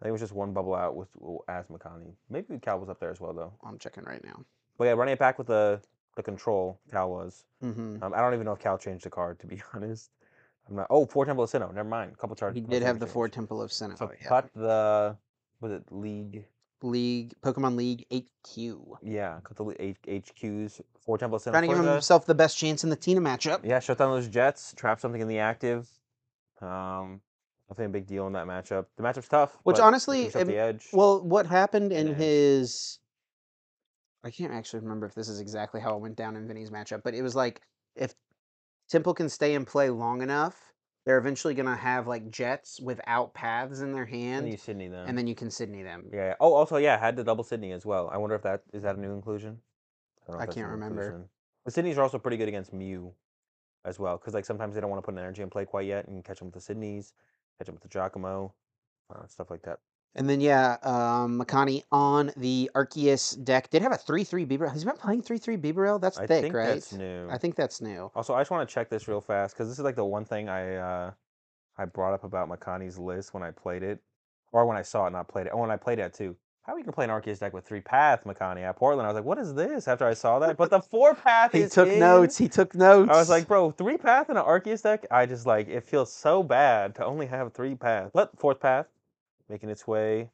I think it was just one bubble out with as Makani. Maybe Cal was up there as well though. I'm checking right now. But yeah, running it back with the the control, Cal was. hmm Um, I don't even know if Cal changed the card to be honest. I'm not. Oh, four Temple of Sinnoh. Never mind. couple charges. He did have the Four Temple of Sinnoh. So yeah. cut the was it League? League, Pokemon League HQ. Yeah, cut the H- HQs. Four Temple of Sinnoh. Trying to give himself the best chance in the Tina matchup. Yeah, shut down those Jets. Trap something in the active. Um, a big deal in that matchup. The matchup's tough. Which it honestly, um, the edge. Well, what happened in his. I can't actually remember if this is exactly how it went down in Vinny's matchup, but it was like if Temple can stay in play long enough, they're eventually going to have like jets without paths in their and hand, you Sydney them. and then you can Sydney them. yeah. Oh, also yeah, had the double Sydney as well. I wonder if that is that a new inclusion. I a can't remember. inclusion. The Sydneys are also pretty good against Mew, as well, because like sometimes they don't want to put an energy in play quite yet, and catch them with the Sydneys, catch up with the Giacomo, uh, stuff like that. And then, yeah, um, Makani on the Arceus deck did have a 3 3 Bieber. Has He's been playing 3 3 Bibarel? That's I thick, think right? that's new. I think that's new. Also, I just want to check this real fast because this is like the one thing I uh, I brought up about Makani's list when I played it, or when I saw it, not played it. Oh, when I played it too. How are you gonna play an Arceus deck with three path, Makani? At Portland, I was like, what is this? After I saw that, but the four path He took in. notes. He took notes. I was like, bro, three path in an Arceus deck? I just like it feels so bad to only have three paths. But fourth path making its way.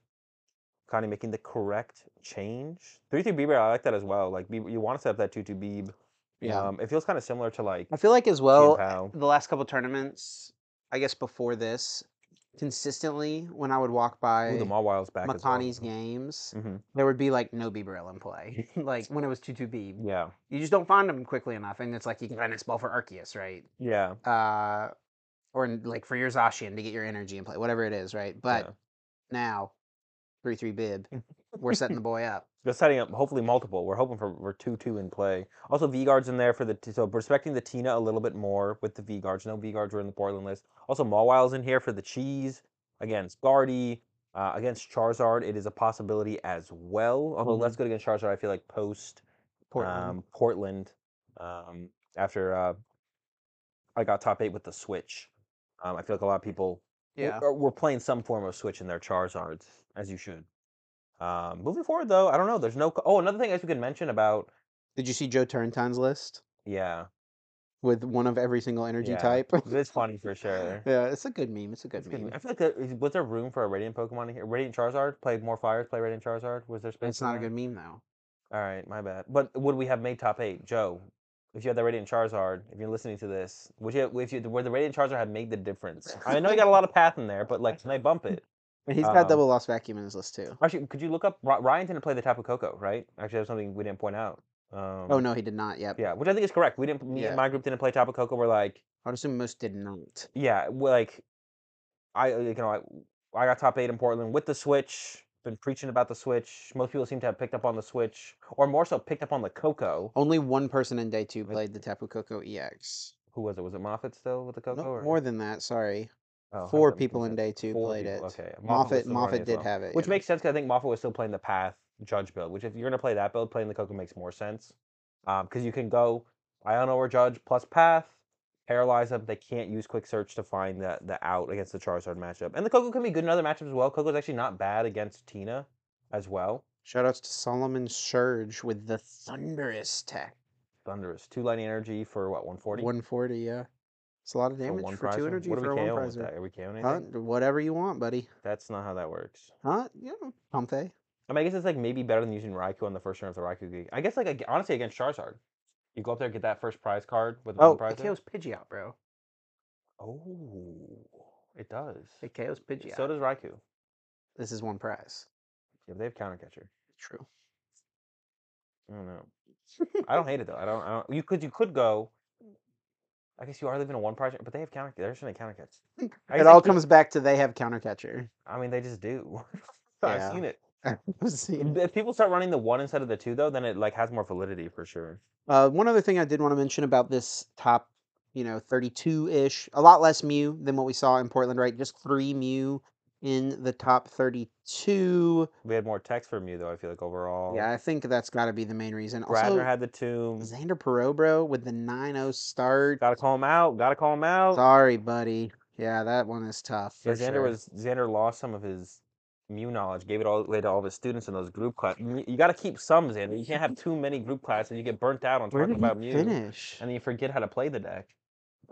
Connie making the correct change. Three three Bieber, I like that as well. Like you want to set up that two two Beeb. yeah. Um, it feels kind of similar to like I feel like as well, the last couple tournaments, I guess before this, consistently when I would walk by Ooh, the Mawile's back. as well. Makani's games, hmm there would be like no Bibarel in play. like when it was 2 2 Beeb. Yeah, You just don't find them quickly enough. And it's like you can find a spell for Arceus, right? yeah. Uh, or in- like for your Zacian to get your energy in play, whatever it is, right? But yeah. now, 3 3 Bib, we're setting the boy up. They're setting up hopefully multiple. We're hoping for for two two in play. Also V guards in there for the so respecting the Tina a little bit more with the V guards. No V guards were in the Portland list. Also Mawile's in here for the cheese against Guardy. Uh, against Charizard, it is a possibility as well. Although Mhm. less good against Charizard, I feel like post Portland. um, Portland um, after uh, I got top eight with the Switch. Um, I feel like a lot of people yeah. are- were playing some form of Switch in their Charizards, as you should. Um, moving forward, though, I don't know. There's no. Oh, another thing I guess we could mention about Did you see Joe Turrentine's list yeah, with one of every single energy Yeah. type? it's funny for sure. yeah, it's a good meme. It's a good It's good. meme. I feel like there, was there room for a Radiant Pokemon here? Radiant Charizard play more fires. Play Radiant Charizard. Was there space? It's not a good meme though. All right, my bad. But would we have made top eight, Joe? If you had the Radiant Charizard, if you're listening to this, would you? If you where the Radiant Charizard have made the difference? I know you got a lot of path in there, but like, can they bump it? And he's got Um, double lost vacuum in his list too. Actually, could you look up Ryan didn't play the Tapu Koko, right? Actually, that's something we didn't point out. Um, Oh no, he did not. Yep. Yeah, which I think is correct. We didn't. Me Yeah. and my group didn't play Tapu Koko. We're like, I would assume most did not. yeah, we're like, I you know I, I got top eight in Portland with the Switch. Been preaching about the Switch. Most people seem to have picked up on the Switch, or more so picked up on the Koko. Only one person in day two played the Tapu Koko EX. Who was it? Was it Moffat still with the Koko? No, or- more than that. Sorry, Oh, I four people in day two played people, it. Okay, was Moffat Moffat did well. have it, which yeah. makes sense because I think Moffat was still playing the Path Judge build. Which if you're gonna play that build, playing the Koko makes more sense. Um, because you can go Ion or Judge plus Path, paralyze them. They can't use Quick Search to find the the out against the Charizard matchup. And the Koko can be good in other matchups as well. Koko's actually not bad against Tina, as well. Shoutouts to Solomon Surge with the Thunderous tech. Thunderous two lightning energy for what 140 140, yeah. It's a lot of damage one for two energy What for a one with prizer. that? Are we KOing Huh? anything? Whatever you want, buddy. That's not how that works. Huh? Yeah, Comfey. I mean, I guess it's like maybe better than using Raikou on the first turn of the Raikou Gig. I guess like honestly against Charizard, you go up there get that first prize card with Oh, one prize. it in. KO's Pidgeot, bro. Oh, it does. It KO's Pidgeot. So does Raikou. this is one prize. Yeah, but they have counter catcher. True. I don't know. I don't hate it though. I don't. I don't. You could. You could go. I guess you are living a one project, but they have counter. They're just gonna counter catch. It all comes back to they have counter catcher. I mean, they just do. Yeah. I've seen it. If people start running the one instead of the two, though, then it like has more validity for sure. Uh, one other thing I did want to mention about this top, you know, 32 ish, a lot less Mew than what we saw in Portland, right? Just three Mew in the top 32. We had more text from you though. I feel like overall. Yeah, I think that's got to be the main reason. Bradner Also, had the tomb. Xander Perot, bro, with the 9 0 start. Gotta call him out. Gotta call him out. Sorry, buddy. Yeah, that one is tough. Yeah, Xander sure. was Xander lost some of his Mew knowledge, gave it all away to all of his students in those group class. You, got to keep some, Xander. You can't have too many group classes. And you get burnt out on Where talking did about he Mew, finish? and then you forget how to play the deck.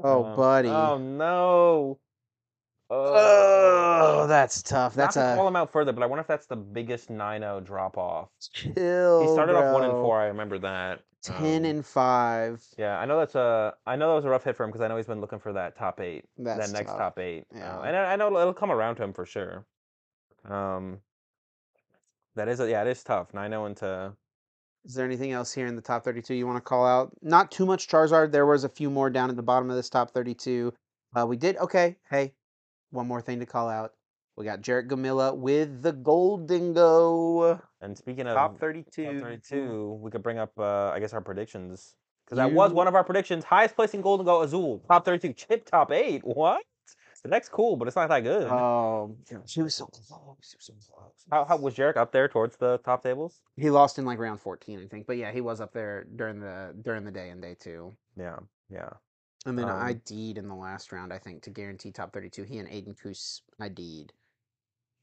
Oh, Um, buddy. Oh no. Oh, that's tough. Not That's to call him out further, but I wonder if that's the biggest 9-0 drop off. chill. He started off one and four. I remember that. 10 Um, and 5. Yeah, I know that's a. I know that was a rough hit for him because I know he's been looking for that top eight, That's that next tough. top eight. uh, Yeah. and I, I know it'll, come around to him for sure. Um, that is a, yeah, it is tough. Nine zero into Is there anything else here in the top 32 you want to call out? Not too much Charizard. There was a few more down at the bottom of this top 32. Uh, we did okay. Hey, one more thing to call out. We got Jarrett Gamilla with the Gholdengo. and speaking of Top 32. top thirty-two, we could bring up uh, I guess our predictions because that was one of our predictions. Highest placing Gholdengo Azul, top thirty-two, chip top eight. What? The neck's cool, but it's not that good. Oh, she was so close. She was so close. how, how was Jarek up there towards the top tables? He lost in like round 14, I think. But yeah, he was up there during the during the day and day two. Yeah, yeah. And then I Um, ID'd in the last round, I think, to guarantee top 32. He and Aiden Koos ID'd.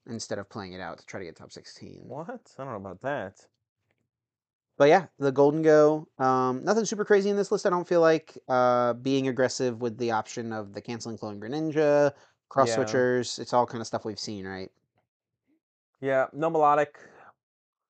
instead of playing it out to try to get top 16. What? I don't know about that. But yeah, the Gholdengo. Um, nothing super crazy in this list. I don't feel like uh, being aggressive with the option of the canceling clone Greninja, cross Yeah. switchers. It's all kind of stuff we've seen, right? Yeah, no melodic.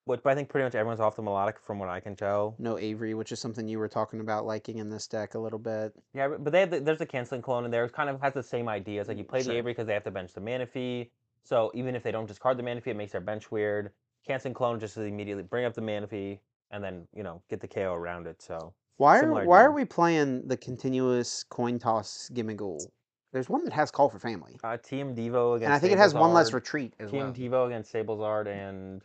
Which but I think pretty much everyone's off the melodic from what I can tell. No Avery, which is something you were talking about liking in this deck a little bit. Yeah, but- they have the, there's a canceling clone in there. It kind of has the same idea. It's like you play Sure. the Avery because they have to bench the Manaphy. So even if they don't discard the Manaphy, it makes their bench weird. Canceling clone just to immediately bring up the Manaphy and then you know get the KO around it. So Why are why are we playing the continuous coin toss Gimmighoul? There's one that has call for family, uh, Team Devo against. and I think it has one less retreat as Team well. Devo against Sablezard and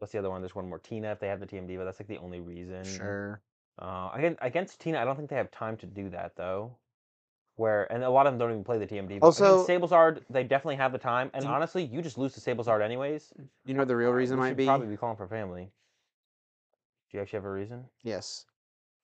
what's the other one? There's one more. Tina if they have the TMD, Devo. That's like the only reason. Sure. Uh, against against Tina, I don't think they have time to do that though. Where and a lot of them don't even play the TMD. but Also- against Sablezard, they definitely have the time. And honestly, you just lose to Sablezard anyways. You know what the real reason we might be? Probably be calling for family. Do you actually have a reason? Yes.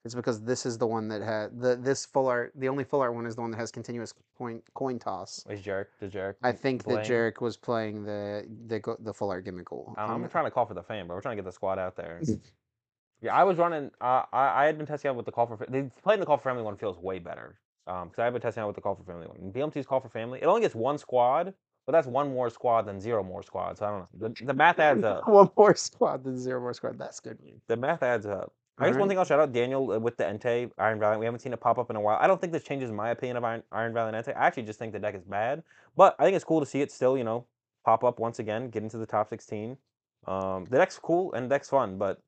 It's because this is the one that had the this full art. The only full art one is the one that has continuous coin coin toss. Is Jarek? Does Jarek? I think that blame? Jarek was playing the the the full art Gimmighoul. I don't know, Um, I'm trying to call for the fan, but we're trying to get the squad out there. yeah, I was running. Uh, I I had been testing out with the call for. They playing the call for family one feels way better. Um, because I've been testing out with the call for family one. And BMT's call for family. It only gets one squad, but that's one more squad than zero more squads. So I don't know. The, the math adds up. one more squad than zero more squad. That's good. The math adds up. I guess one thing I'll shout out Daniel uh, with the Entei Iron Valiant. We haven't seen it pop up in a while. I don't think this changes my opinion of Iron, Iron Valiant Entei. I actually just think the deck is bad, but I think it's cool to see it still, you know, pop up once again, get into the top 16. Um, the deck's cool and the deck's fun, but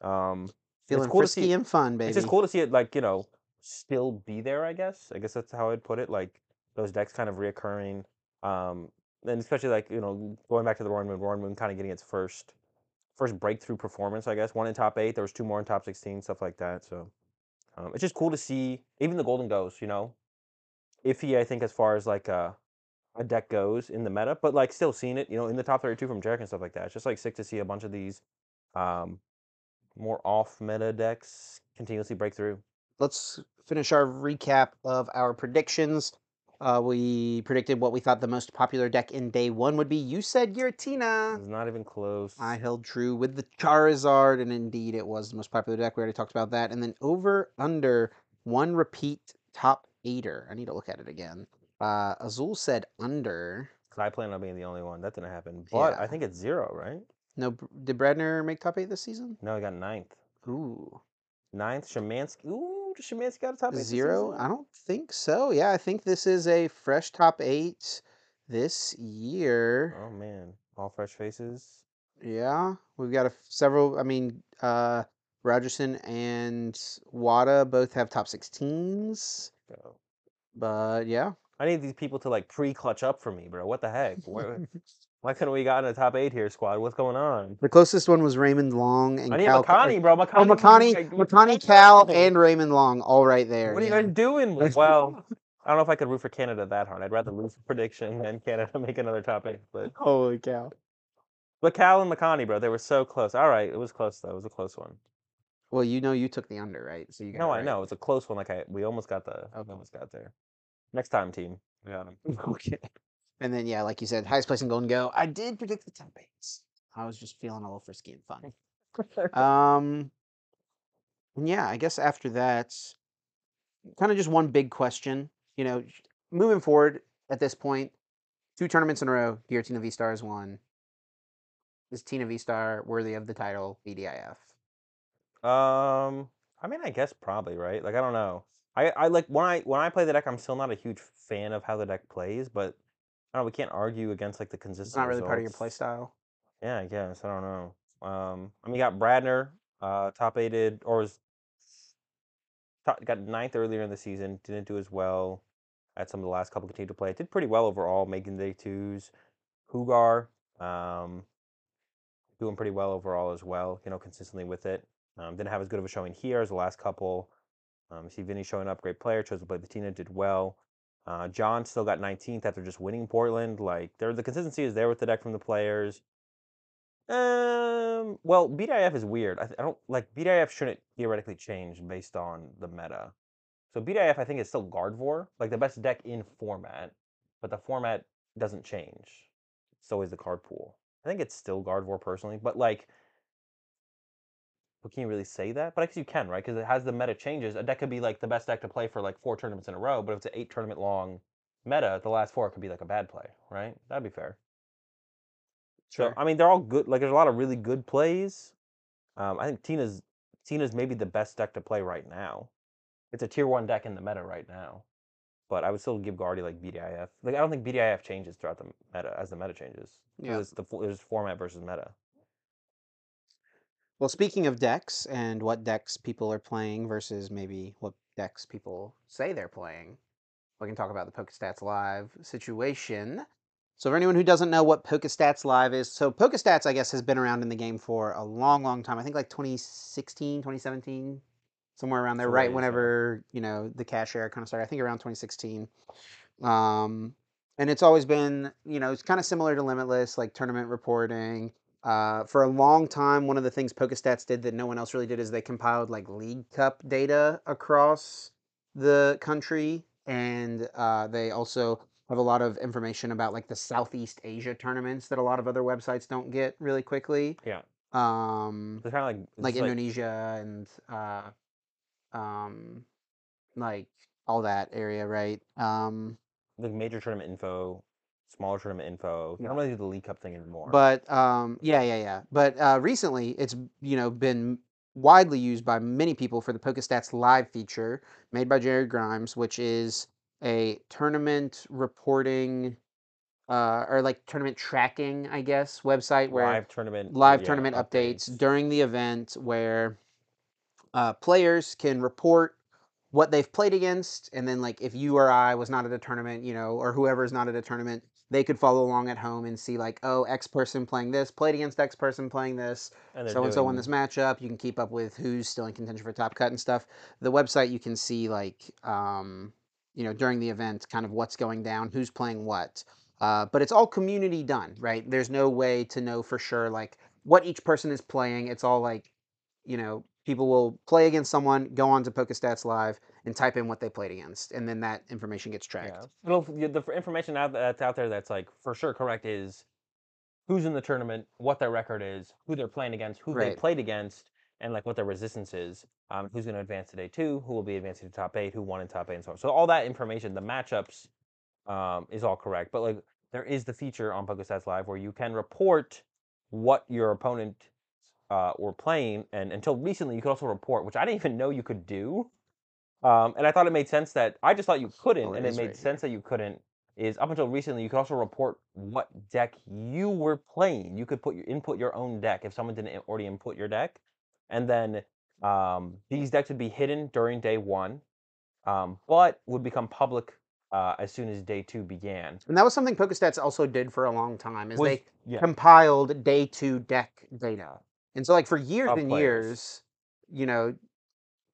um, Feeling cool to see frisky it- and fun, baby. it's just cool to see it like you know still be there. I guess. I guess that's how I'd put it. Like those decks kind of reoccurring. Um, and especially like you know going back to the Roaring Moon, Roaring Moon kind of getting its first first breakthrough performance. I guess one in top eight. There was two more in top sixteen, stuff like that. So um, it's just cool to see even the Golden Ghost. You know, iffy I think as far as like uh, a deck goes in the meta, but like still seeing it. You know, in the top thirty-two from Jarek and stuff like that. It's just like sick to see a bunch of these. Um, more off meta decks continuously break through. Let's finish our recap of our predictions. Uh, we predicted what we thought the most popular deck in day one would be. You said Giratina. It's not even close. I held true with the Charizard, and indeed it was the most popular deck. We already talked about that. And then over under one repeat top eighter. I need to look at it again. Uh, Azul said under. 'Cause I plan on being the only one. That didn't happen. But Yeah. I think it's zero, right? No, did Bradner make top eight this season? No, he got ninth. Ooh, Ninth, Shemansky. Ooh, does Shemansky got a top eight? zero? I don't think so. Yeah, I think this is a fresh top eight this year. Oh man, all fresh faces. Yeah, we've got a f- several. I mean, uh, Rogerson and Wada both have top 16s. Go. But yeah, I need these people to like pre-clutch up for me, bro. What the heck? Where, why couldn't we got in a top eight here, squad? What's going on? the closest one was Raymond Long and I need Cal. Makani, bro. Makani. Oh, Makani, Makani, Cal, and Raymond Long, all right there. What are you guys doing? Well, I don't know if I could root for Canada that hard. I'd rather root for prediction than Canada make another top eight. But Holy cow! but Cal and Makani, bro, they were so close. All right, it was close though. It was a close one. Well, you know, you took the under, right? So you got No, it I right. know it's a close one. Like I, we almost got the, Okay. almost got there. Next time, team, we got him. Okay. And then yeah, like you said, highest place in Gholdengo. I did predict the top eights. I was just feeling a little frisky and fun. Um, and yeah, I guess after that, kind of just one big question. You know, moving forward at this point, two tournaments in a row, Giratina V Star Stars won. Is Tina V Star worthy of the title BDIF? Um, I mean, I guess probably right. Like I don't know. I, I like when I when I play the deck, I'm still not a huge fan of how the deck plays, but I don't know. We can't argue against like the consistent. It's not really part of your play style. Yeah, I guess I don't know. Um, I mean, you got Bradner, uh, top aided or was top, got ninth earlier in the season. Didn't do as well at some of the last couple continued to play. Did pretty well overall, making day twos. Hugar, um, doing pretty well overall as well. You know, consistently with it. Um, didn't have as good of a showing here as the last couple. Um, see Vinny showing up, great player. Chose to play the Tina, did well. Uh, John still got 19th after just winning Portland. Like, there, the consistency is there with the deck from the players. Um. Well, BDIF is weird. I, I don't like BDIF shouldn't theoretically change based on the meta. So BDIF, I think, is still Gardevoir, like the best deck in format, but the format doesn't change. it's always the card pool. I think it's still Gardevoir personally, but like, but can you really say that? But I guess you can, right? Because it has the meta changes. A deck could be like the best deck to play for like four tournaments in a row, but if it's an eight tournament long meta, the last four could be like a bad play, right? That'd be fair. So Sure. I mean, they're all good. Like, there's a lot of really good plays. Um, I think Tina's Tina's maybe the best deck to play right now. It's a tier one deck in the meta right now, but I would still give Guardy like BDIF. Like, I don't think BDIF changes throughout the meta as the meta changes. Yeah. it's the there's format versus meta. Well, speaking of decks and what decks people are playing versus maybe what decks people say they're playing, we can talk about the Pokestats Live situation. So, for anyone who doesn't know what Pokestats Live is, so Pokestats, I guess, has been around in the game for a long, long time. I think like 2016, 2017, somewhere around there, right whenever, you know, the cash era kind of started. I think around 2016. Um, and it's always been, you know, it's kind of similar to Limitless, like tournament reporting. Uh, for a long time, one of the things Pokestats did that no one else really did is they compiled like League Cup data across the country, and uh, they also have a lot of information about like the Southeast Asia tournaments that a lot of other websites don't get really quickly. Yeah, Um, they're kind of like like Indonesia and uh, um, like all that area, right? Um, like major tournament info, smaller tournament info. Yeah. don't really do the League Cup thing anymore. But um, yeah, yeah, yeah. But uh, recently, it's you know been widely used by many people for the PokeStats Live feature made by Jared Grimes, which is a tournament reporting uh, or like tournament tracking, I guess, website where live tournament, live yeah, tournament updates. during the event where uh, players can report what they've played against and then like if you or i was not at a tournament you know or whoever is not at a tournament they could follow along at home and see like oh x person playing this played against x person playing this. And so and so won this matchup. You can keep up with who's still in contention for top cut and stuff. The website you can see like um, you know during the event kind of what's going down who's playing what. Uh, but it's all community done right? There's no way to know for sure like what each person is playing. It's all like you know people will play against someone go on to pokestats live and type in what they played against and then that information gets tracked Yeah. Well, the, information out that's out there that's like for sure correct is who's in the tournament, what their record is, who they're playing against, who they played against, and like what their resistance is. Um, who's going to advance to day two? Who will be advancing to top eight? Who won in top eight, and so on. So all that information, the matchups, um, is all correct. But like there is the feature on PokeStats Live where you can report what your opponent uh, were playing, and until recently you could also report, which I didn't even know you could do. Um, and I thought it made sense that I just thought you couldn't, Oh, it and it made right sense that you couldn't. Is up until recently you could also report what deck you were playing. You could put your input your own deck if someone didn't already input your deck, and then um, these decks would be hidden during day one, um, but would become public uh, as soon as day two began. and that was something pokestats also did for a long time is Was- they yeah. compiled day two deck data. And so, like, for years and players. years, you know,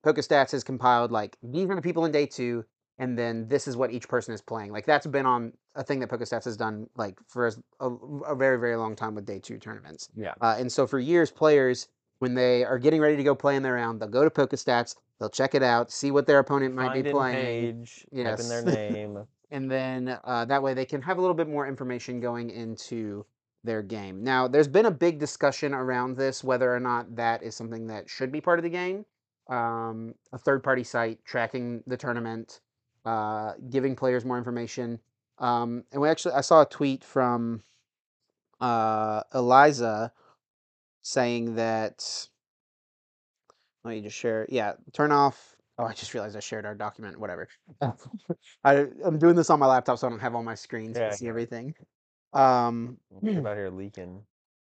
PokeStats has compiled, like, these are the people in day two, and then this is what each person is playing. Like, that's been on a thing that PokeStats has done, like, for a, a very, very long time with day two tournaments. Yeah. Uh, and so, for years, players, when they are getting ready to go play in their round, they'll go to PokeStats, they'll check it out, see what their opponent might Find be in playing page, type in their name. and then uh, that way they can have a little bit more information going into their game. Now, there's been a big discussion around this whether or not that is something that should be part of the game. Um, a third party site tracking the tournament, uh, giving players more information. Um, and we actually, I saw a tweet from uh, Eliza saying that. Let me just share. Yeah, turn off. Oh, I just realized I shared our document. Whatever. I, I'm doing this on my laptop, so I don't have all my screens Yeah, to see everything. Um, What about here leaking?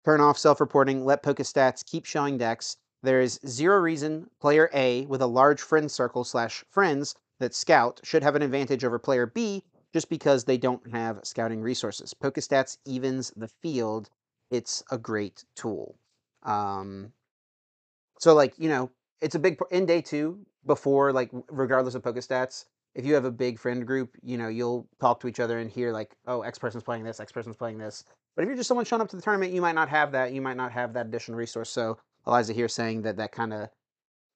turn off self-reporting. Let PokeStats keep showing decks. There is zero reason player A with a large friend circle slash friends that scout should have an advantage over player B just because they don't have scouting resources. PokeStats evens the field. It's a great tool. Um, so like you know, it's a big in day two before like regardless of PokeStats. If you have a big friend group, you know you'll talk to each other and hear like, oh, X person's playing this, X person's playing this. But if you're just someone showing up to the tournament, you might not have that. You might not have that additional resource. So Eliza here saying that that kind of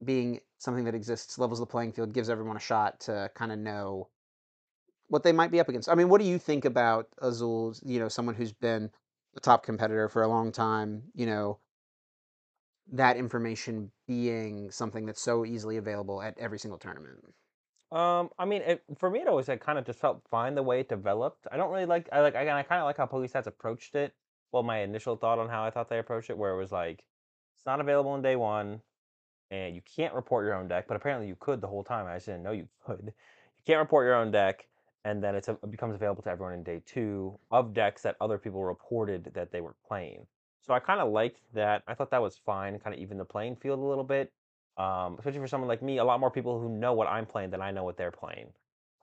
being something that exists levels the playing field, gives everyone a shot to kind of know what they might be up against. I mean, what do you think about Azul? You know, someone who's been a top competitor for a long time, you know, that information being something that's so easily available at every single tournament. Um, I mean, it, for me, it always like kind of just felt fine the way it developed. I don't really like. I like. Again, I kind of like how PokeStats approached it. Well, my initial thought on how I thought they approached it, where it was like, not available on day one, and you can't report your own deck. But apparently, you could the whole time. I just didn't know you could. You can't report your own deck, and then a, it becomes available to everyone in day two of decks that other people reported that they were playing. So I kind of liked that. I thought that was fine, kind of even the playing field a little bit um, especially for someone like me, a lot more people who know what I'm playing than I know what they're playing.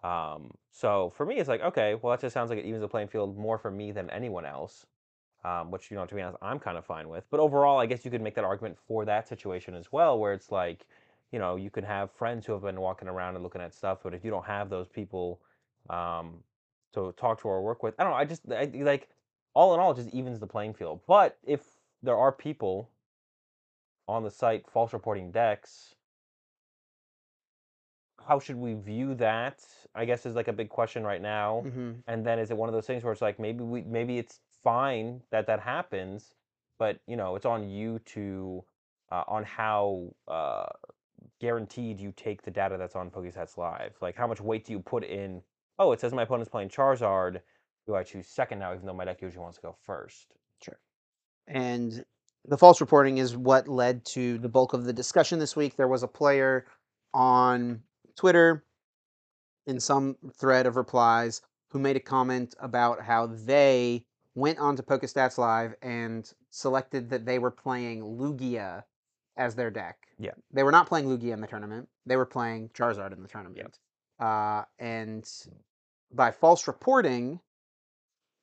Um, so for me, it's like, okay, well, that just sounds like it evens the playing field more for me than anyone else, um, which, you know, to be honest, I'm kind of fine with. But overall, I guess you could make that argument for that situation as well, where it's like, you know, you can have friends who have been walking around and looking at stuff, but if you don't have those people um, to talk to or work with, I don't know, I just, I, like, all in all, it just evens the playing field. But if there are people on the site false reporting decks. How should we view that? I guess is like a big question right now. Mm-hmm. And then is it one of those things where it's like maybe we maybe it's fine that that happens, but you know it's on you to uh, on how uh, guaranteed you take the data that's on PokeStats Live. Like how much weight do you put in? Oh, it says my opponent's playing Charizard. Do I choose second now, even though my deck usually wants to go first? Sure. And the false reporting is what led to the bulk of the discussion this week. There was a player on Twitter in some thread of replies who made a comment about how they went onto PokeStats Live and selected that they were playing Lugia as their deck. Yeah. They were not playing Lugia in the tournament. They were playing Charizard in the tournament. Uh, and by false reporting,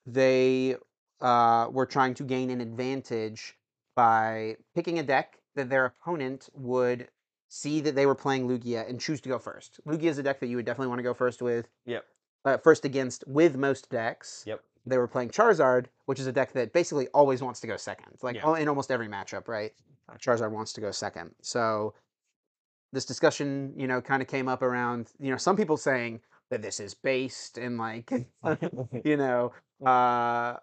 they uh, were trying to gain an advantage by picking a deck that their opponent would see that they were playing Lugia and choose to go first. Lugia is a deck that you would definitely want to go first with. Yep. Uh, first against with most decks. Yep. They were playing Charizard, which is a deck that basically always wants to go second. Like Yeah. in almost every matchup, right? Charizard wants to go second. So this discussion, you know, kind of came up around, you know, some people saying that this is based and like, you know, uh,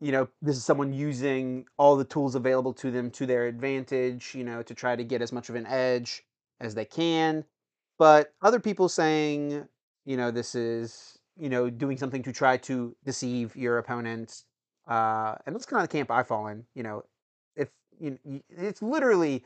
you know, this is someone using all the tools available to them to their advantage, you know, to try to get as much of an edge as they can. But other people saying, you know, this is, you know, doing something to try to deceive your opponent. Uh, and that's kind of the camp I fall in. You know, if you, it's literally,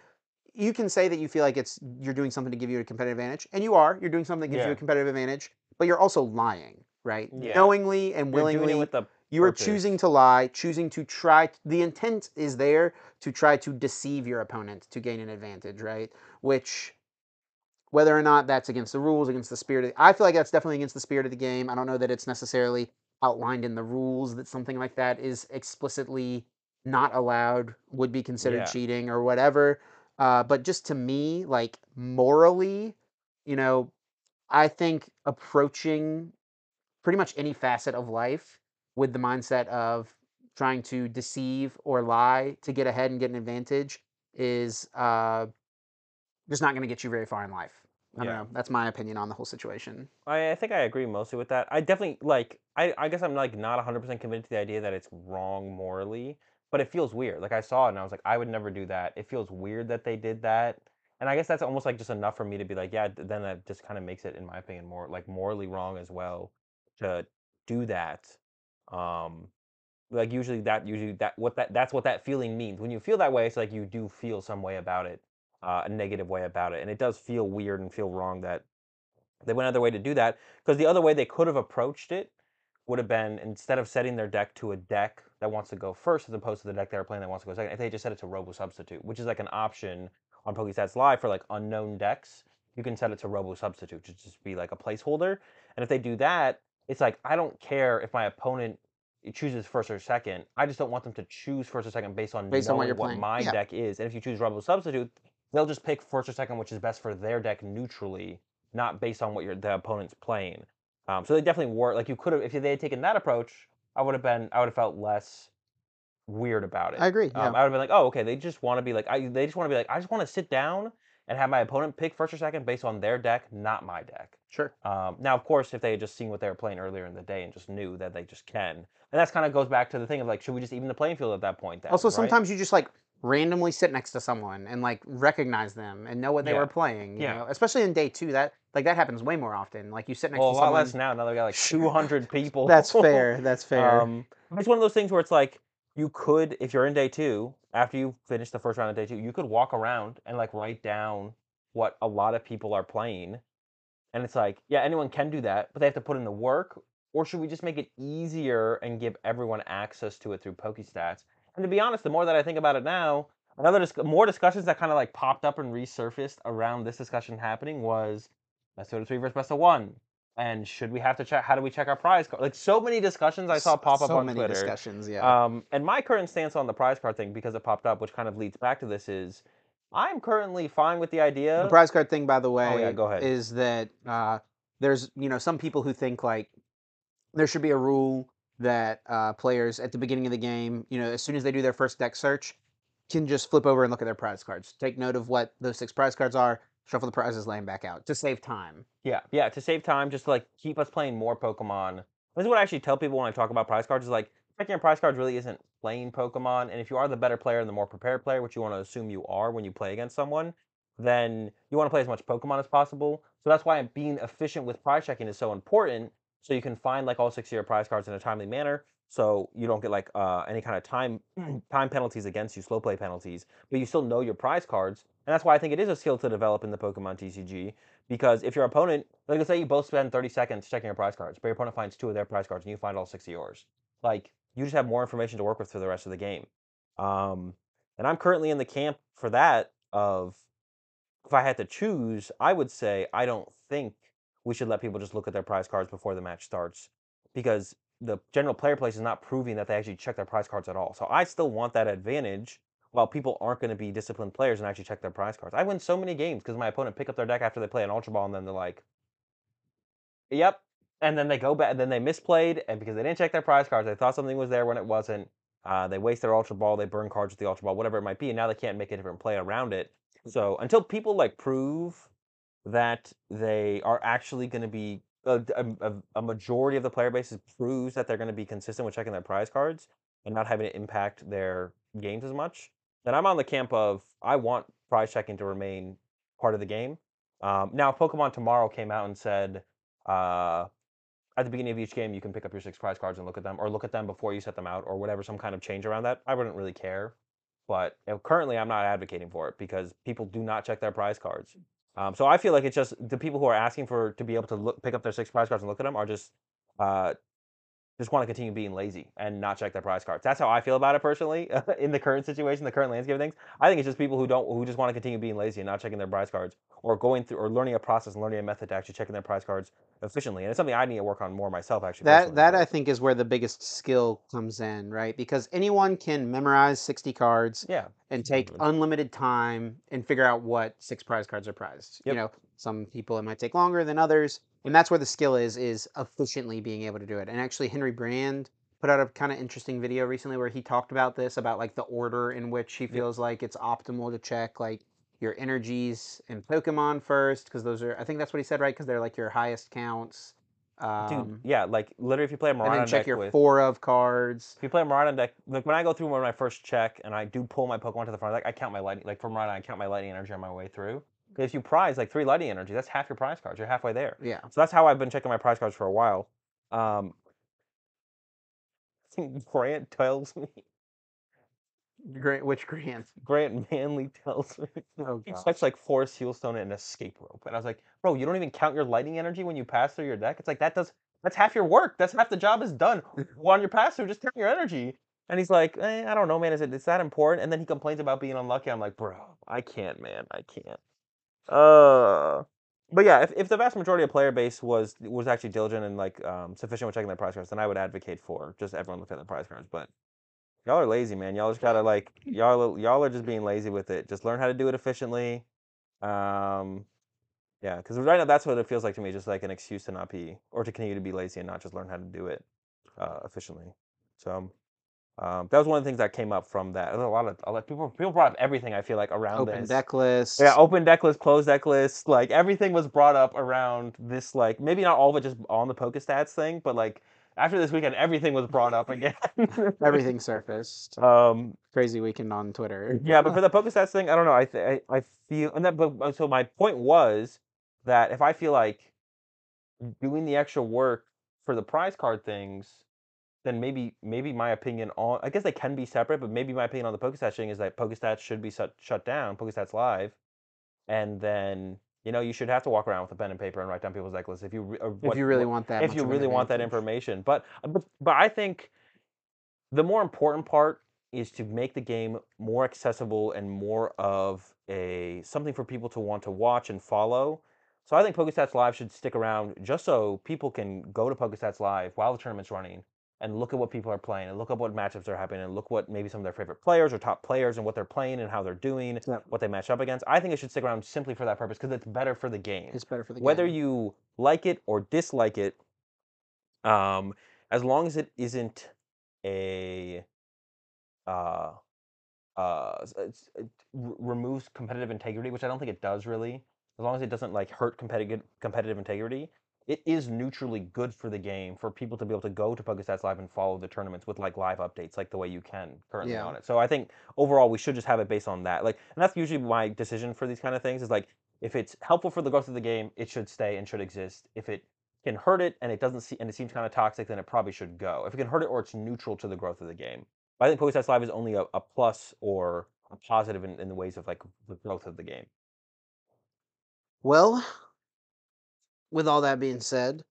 you can say that you feel like it's you're doing something to give you a competitive advantage, and you are. You're doing something that gives you a competitive advantage, but you're also lying, right? Yeah. Knowingly and willingly. doing it with the You are choosing to lie, choosing to try. The intent is there to try to deceive your opponent to gain an advantage, right? Which, whether or not that's against the rules, against the spirit, of, I feel like that's definitely against the spirit of the game. I don't know that it's necessarily outlined in the rules that something like that is explicitly not allowed, would be considered Yeah. cheating or whatever. Uh, but just to me, like morally, you know, I think approaching pretty much any facet of life with the mindset of trying to deceive or lie to get ahead and get an advantage is uh, just not going to get you very far in life. I Yeah. don't know. That's my opinion on the whole situation. I, I think I agree mostly with that. I definitely like. I, I guess I'm like not 100 percent committed to the idea that it's wrong morally, but it feels weird. Like I saw it and I was like, I would never do that. It feels weird that they did that, and I guess that's almost like just enough for me to be like, yeah. Then that just kind of makes it, in my opinion, more like morally wrong as well to do that. Um, like usually that usually that what that that's what that feeling means. When you feel that way, it's like you do feel some way about it, uh, a negative way about it, and it does feel weird and feel wrong that they went out of their way to do that because the other way they could have approached it would have been instead of setting their deck to a deck that wants to go first as opposed to the deck they're playing that wants to go second, if they just set it to Robo Substitute, which is like an option on PokeStats Live for like unknown decks, you can set it to Robo Substitute to just be like a placeholder. And if they do that, it's like I don't care if my opponent chooses first or second. I just don't want them to choose first or second based on Based on what what my Yeah. deck is. And if you choose Robo Substitute, they'll just pick first or second, which is best for their deck neutrally, not based on what your the opponent's playing. Um, so they definitely were like you could have if they had taken that approach, I would have been I would have felt less weird about it. I agree. Um, Yeah. I would have been like, oh, okay, they just want to be like I they just want to be like I just want to sit down and have my opponent pick first or second based on their deck, not my deck. Sure. Um, now, of course, if they had just seen what they were playing earlier in the day and just knew that they just can, and that's kind of goes back to the thing of like, should we just even the playing field at that point? Then, Also, right? sometimes you just like randomly sit next to someone and like recognize them and know what they Yeah. were playing. You Yeah. know, especially in day two, that like that happens way more often. Like you sit next well, a to lot someone. less now. Now they got like 200 people. That's fair. That's fair. Um, it's one of those things where it's like you could, if you're in day two, after you finish the first round of day two, you could walk around and like write down what a lot of people are playing, and it's like, yeah, anyone can do that, but they have to put in the work. Or should we just make it easier and give everyone access to it through PokeStats? And to be honest, the more that I think about it now, another dis- more discussions that kind of like popped up and resurfaced around this discussion happening was best of three versus best of one. And should we have to check? How do we check our prize card? Like so many discussions I saw pop up so on many Twitter. discussions. Yeah. Um, and my current stance on the prize card thing, because it popped up, which kind of leads back to this, is I'm currently fine with the idea. the prize card thing, by the way, Oh, yeah, go ahead. is that uh, there's you know some people who think like there should be a rule that uh, players at the beginning of the game, you know, as soon as they do their first deck search, can just flip over and look at their prize cards, take note of what those six prize cards are, shuffle the prizes, lay them back out to save time. Yeah, yeah, to save time, just to like keep us playing more Pokemon. This is what I actually tell people when I talk about prize cards is like checking your prize cards really isn't playing Pokemon. And if you are the better player and the more prepared player, which you want to assume you are when you play against someone, then you want to play as much Pokemon as possible. So that's why being efficient with prize checking is so important. So you can find like all six of your prize cards in a timely manner. So you don't get like uh, any kind of time time penalties against you, slow play penalties, but you still know your prize cards. And that's why I think it is a skill to develop in the Pokemon TCG. Because if your opponent, like let's say you both spend 30 seconds checking your prize cards, but your opponent finds two of their prize cards and you find all six of yours, like you just have more information to work with for the rest of the game. Um, and I'm currently in the camp for that of if I had to choose, I would say I don't think we should let people just look at their prize cards before the match starts because the general player place is not proving that they actually check their prize cards at all. So I still want that advantage while people aren't going to be disciplined players and actually check their prize cards. I win so many games because my opponent pick up their deck after they play an Ultra Ball and then they're like, yep. And then they go back and then they misplayed and because they didn't check their prize cards, they thought something was there when it wasn't. Uh, they waste their Ultra Ball, they burn cards with the Ultra Ball, whatever it might be, and now they can't make a different play around it. So until people like prove that they are actually going to be a, a, a majority of the player base proves that they're going to be consistent with checking their prize cards and not having it impact their games as much, then I'm on the camp of I want prize checking to remain part of the game. Um, now, Pokemon Tomorrow came out and said uh, at the beginning of each game you can pick up your six prize cards and look at them, or look at them before you set them out, or whatever, some kind of change around that, I wouldn't really care. But you know, currently, I'm not advocating for it because people do not check their prize cards. Um, so I feel like it's just the people who are asking for to be able to look, pick up their six prize cards and look at them are just uh, just want to continue being lazy and not check their prize cards. That's how I feel about it personally in the current situation, the current landscape of things. I think it's just people who don't who just want to continue being lazy and not checking their prize cards or going through or learning a process and learning a method to actually checking their prize cards efficiently. And it's something I need to work on more myself actually. That that I think is where the biggest skill comes in, right? Because anyone can memorize 60 cards yeah. and take Mhm. unlimited time and figure out what six prize cards are prized. Yep. You know, some people it might take longer than others, and that's where the skill is is efficiently being able to do it. And actually, Henry Brand put out a kind of interesting video recently where he talked about this about like the order in which he feels like it's optimal to check like your energies and Pokemon first because those are I think that's what he said right because they're like your highest counts. Um, Dude, yeah, like literally if you play a and then check your with four of cards. If you play a Miraidon deck, like when I go through when I first check and I do pull my Pokemon to the front, like I count my lightning, like for Miraidon, I count my lightning energy on my way through. If you prize like three lighting energy, that's half your prize cards. You're halfway there. Yeah. So that's how I've been checking my prize cards for a while. Um, I think Grant tells me, Grant, Which Grant? Grant Manley tells me, Oh he checks like Forest Seal Stone and an escape rope. And I was like, bro, you don't even count your lightning energy when you pass through your deck? It's like, that does, that's half your work. That's half the job is done. on your pass through, just count your energy. And he's like, eh, I don't know, man. Is it is that important? And then he complains about being unlucky. I'm like, bro, I can't, man. I can't. Uh, but yeah, if, if the vast majority of player base was was actually diligent and like um, sufficient with checking their prize cards, then I would advocate for just everyone look at their prize cards. But y'all are lazy, man. Y'all just gotta like y'all y'all are just being lazy with it. Just learn how to do it efficiently. Um, yeah, because right now that's what it feels like to me, just like an excuse to not be or to continue to be lazy and not just learn how to do it uh, efficiently. So Um, that was one of the things that came up from that. There's a lot of a lot people people brought up everything. I feel like around Open this. deck list. Yeah, open deck list, closed deck list, like everything was brought up around this. Like maybe not all of it just on the PokeStats thing, but like after this weekend, everything was brought up again. Everything surfaced. Um, Crazy weekend on Twitter. yeah, but for the PokeStats thing, I don't know. I th- I, I feel and that. But but so my point was that if I feel like doing the extra work for the prize card things, then maybe maybe my opinion on I guess they can be separate, but maybe my opinion on the PokeStats thing is that PokeStats should be shut shut down, PokeStats Live, and then you know you should have to walk around with a pen and paper and write down people's deck lists if you re- or if you really want that. if you really want that information. But, but but I think the more important part is to make the game more accessible and more of a something for people to want to watch and follow. So I think PokeStats Live should stick around just so people can go to PokeStats Live while the tournament's running and look at what people are playing and look at what matchups are happening and look what maybe some of their favorite players or top players and what they're playing and how they're doing, Yep. what they match up against. I think it should stick around simply for that purpose because it's better for the game It's better for the whether game. you like it or dislike it um as long as it isn't a uh uh it's- it r- removes competitive integrity which i don't think it does really as long as it doesn't like hurt competitive competitive integrity it is neutrally good for the game for people to be able to go to PokeStats Live and follow the tournaments with like live updates, like the way you can currently Yeah. on it. So I think overall we should just have it based on that. Like, and that's usually my decision for these kind of things is like if it's helpful for the growth of the game, it should stay and should exist. If it can hurt it and it doesn't see and it seems kind of toxic, then it probably should go. If it can hurt it or it's neutral to the growth of the game. But I think PokeStats Live is only a, a plus or a positive in, in the ways of like the growth of the game. Well, with all that being said,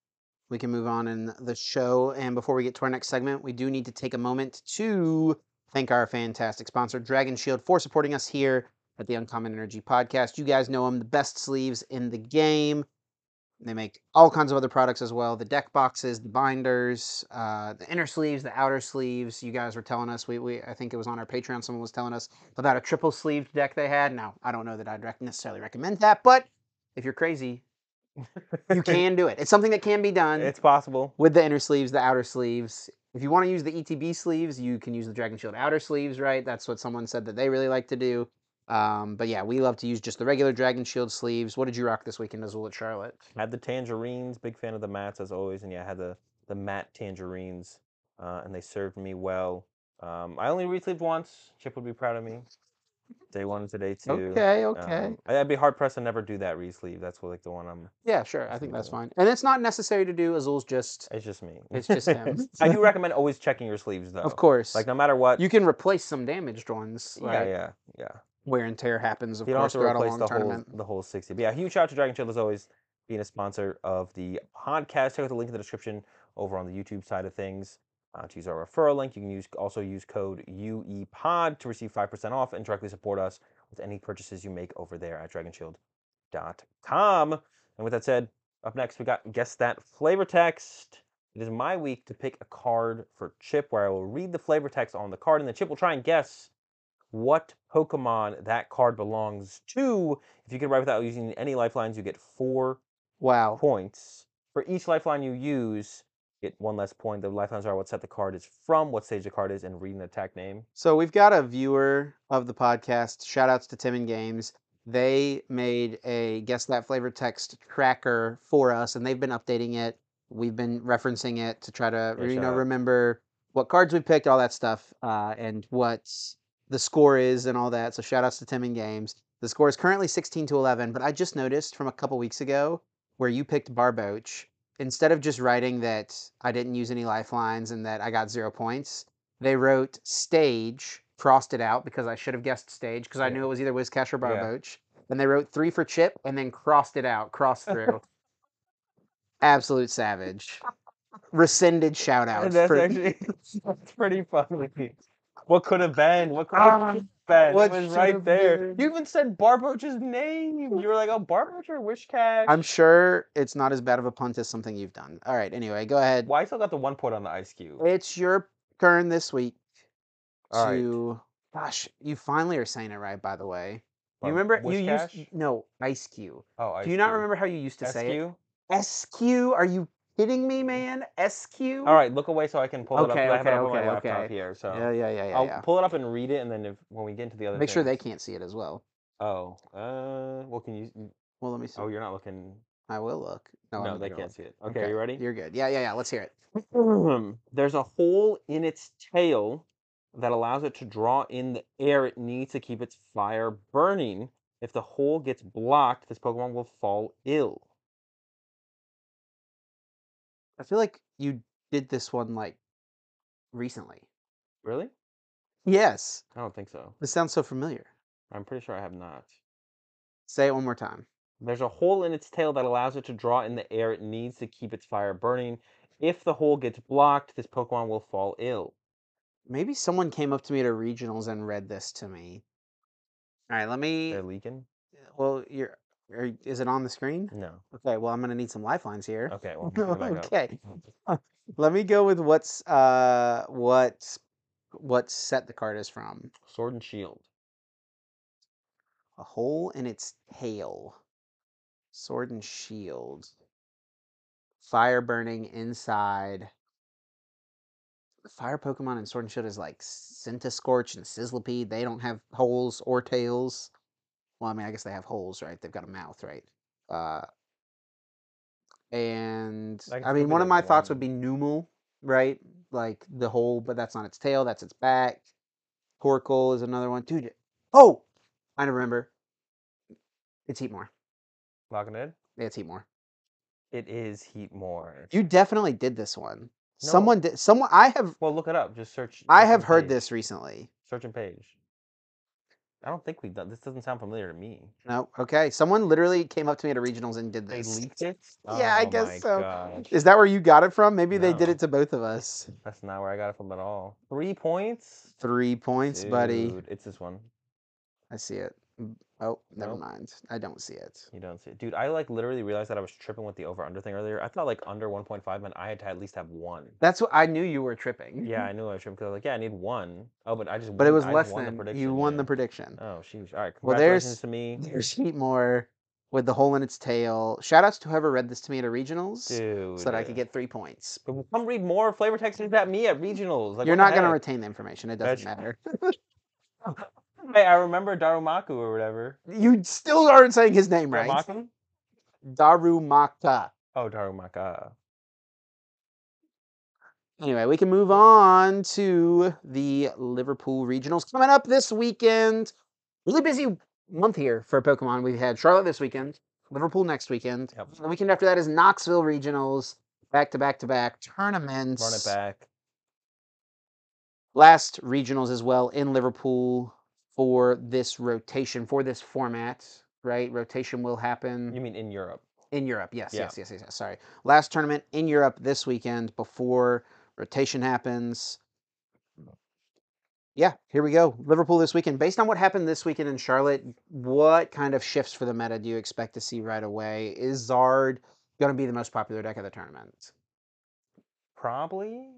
we can move on in the show. And before we get to our next segment, we do need to take a moment to thank our fantastic sponsor, Dragon Shield, for supporting us here at the Uncommon Energy Podcast. You guys know them, the best sleeves in the game. They make all kinds of other products as well the deck boxes, the binders, uh, the inner sleeves, the outer sleeves. You guys were telling us, we, we I think it was on our Patreon, someone was telling us about a triple sleeved deck they had. Now, I don't know that I'd necessarily recommend that, but if you're crazy, you can do it. It's something that can be done It's possible. with the inner sleeves, the outer sleeves. If you want to use the ETB sleeves, you can use the Dragon Shield outer sleeves, right? That's what someone said that they really like to do. Um, but yeah, we love to use just the regular Dragon Shield sleeves. What did you rock this weekend as well at Charlotte? Had the tangerines, big fan of the mats as always, and yeah, I had the the matte tangerines, uh, and they served me well. Um, I only resleeved once. Chip would be proud of me. Day one and today two. Okay, okay. Um, I'd be hard pressed to never do that re-sleeve. That's what, like the one I'm. yeah, sure. I think that's fine. And it's not necessary to do. Azul's just, It's just me. It's just him. I do recommend always checking your sleeves though. of course. Like no matter what. you can replace some damaged ones. yeah, yeah, yeah. Wear and tear happens, of you course, to throughout a replace long the whole the whole sixty. But yeah, huge shout out to Dragon Shield as always, being a sponsor of the podcast. Check out the link in the description over on the YouTube side of things. Uh, to use our referral link, you can use also use code UEPOD to receive five percent off and directly support us with any purchases you make over there at DragonShield.com. And with that said, up next we got guess that flavor text. It is my week to pick a card for Chip, where I will read the flavor text on the card, and then Chip will try and guess what Pokemon that card belongs to. If you can write without using any lifelines, you get four Wow. points. For each lifeline you use, get one less point. The lifelines are what set the card is from, what stage the card is, and reading the attack name. So we've got a viewer of the podcast. Shout outs to Tim and Games. They made a guess that flavor text tracker for us, and they've been updating it. We've been referencing it to try to Yeah, you know out. remember what cards we picked, all that stuff, uh, and what the score is and all that. So shout outs to Tim and Games. The score is currently 16 to 11, but I just noticed from a couple weeks ago where you picked Barboach, instead of just writing that I didn't use any lifelines and that I got zero points, they wrote stage, crossed it out because I should have guessed stage because I Yeah. knew it was either Whiscash or Yeah. Barboach. And they wrote three for Chip and then crossed it out, crossed through. Absolute savage. Rescinded shout out. that's for, actually that's pretty funny. What could have been? What could have um, been? what was right there. been? You even said Barboach's name. You were like, oh, Barboach or Whiscash? I'm sure it's not as bad of a punt as something you've done. All right, anyway, go ahead. Well, I still got the one point on the ice cube. It's your turn this week All right. to. Gosh, you finally are saying it right, by the way. You Bar- remember you Whiscash? used no Ice Cube. Oh, ice Do you not cube. remember how you used to say it? SQ? SQ? Are you kidding me, man? SQ? All right, look away so I can pull it up. Okay, I have it okay, on my okay, here. So Yeah, yeah, yeah, yeah. I'll yeah. pull it up and read it, and then if when we get into the other, Make sure they can't see it as well. Oh, uh, well, can you? Well, let me see. Oh, you're not looking. I will look. No, No, they can't at see it. Okay, are you ready? You're good. Yeah, yeah, yeah. Let's hear it. There's a hole in its tail that allows it to draw in the air it needs to keep its fire burning. If the hole gets blocked, this Pokemon will fall ill. I feel like you did this one like recently. Really? Yes. I don't think so. This sounds so familiar. I'm pretty sure I have not. Say it one more time. There's a hole in its tail that allows it to draw in the air it needs to keep its fire burning. If the hole gets blocked, this Pokemon will fall ill. Maybe someone came up to me at a regionals and read this to me. All right, let me. They're leaking? Well, you're. Are, is it on the screen? No. Okay. Well, I'm gonna need some lifelines here. Okay, well, put it back up. okay. Let me go with what's uh what what set the card is from. Sword and Shield. A hole in its tail. Sword and shield. Fire burning inside. The fire Pokemon in Sword and Shield is like Scorch and Sizzlipede. They don't have holes or tails. Well, I mean, I guess they have holes, right? They've got a mouth, right? Uh, and I guess I it mean, be one of like my thoughts would one. be Numel, right? Like the hole, but that's not its tail. That's its back. Torkoal is another one, dude. Oh, I remember. It's Heatmor. Locking it in? Yeah, it's Heatmor. It is Heatmor. You definitely did this one. No. Someone did. Someone. I have. Well, look it up. Just search. I search have and heard page. this recently. Search and page. I don't think we've done this. Doesn't sound familiar to me. No. Okay. Someone literally came up to me at a regionals and did They this. leaked it. Yeah, I Oh guess my so. gosh. Is that where you got it from? Maybe they did No. it to both of us. That's not where I got it from at all. Three points, Three points, buddy. Dude, It's this one. I see it. Mm, Oh, never Nope. mind. I don't see it. You don't see it, dude. I like literally realized that I was tripping with the over under thing earlier. I thought like under 1.5 meant I had to at least have one. That's what I knew you were tripping. Yeah, I knew I was tripping because I was like, yeah, I need one. Oh, but I just. But it won- was I less than the prediction. you won yeah. the prediction. Oh, sheesh. All right. Well, Congratulations there's- to me, There's Heatmor with the hole in its tail. Shout outs to whoever read this to me at a regionals dude. so that I could get three points. But come read more flavor text at me at regionals. Like, You're what the not going to heck? retain the information. It doesn't That's- matter. Hey, I remember Darumaku or whatever. You still aren't saying his name right. Darumaku? Darumaka. Oh, Darumaka. Anyway, we can move on to the Liverpool regionals coming up this weekend. Really busy month here for Pokemon. We've had Charlotte this weekend, Liverpool next weekend. Yep. The weekend after that is Knoxville regionals, back to back to back tournaments. Run it back. Last regionals as well in Liverpool for this rotation, for this format, right? Rotation will happen. You mean in Europe? In Europe, yes, Yeah. yes, yes, yes, yes. Sorry. Last tournament in Europe this weekend before rotation happens. Yeah, here we go. Liverpool this weekend. Based on what happened this weekend in Charlotte, what kind of shifts for the meta do you expect to see right away? Is Zard going to be the most popular deck of the tournament? Probably.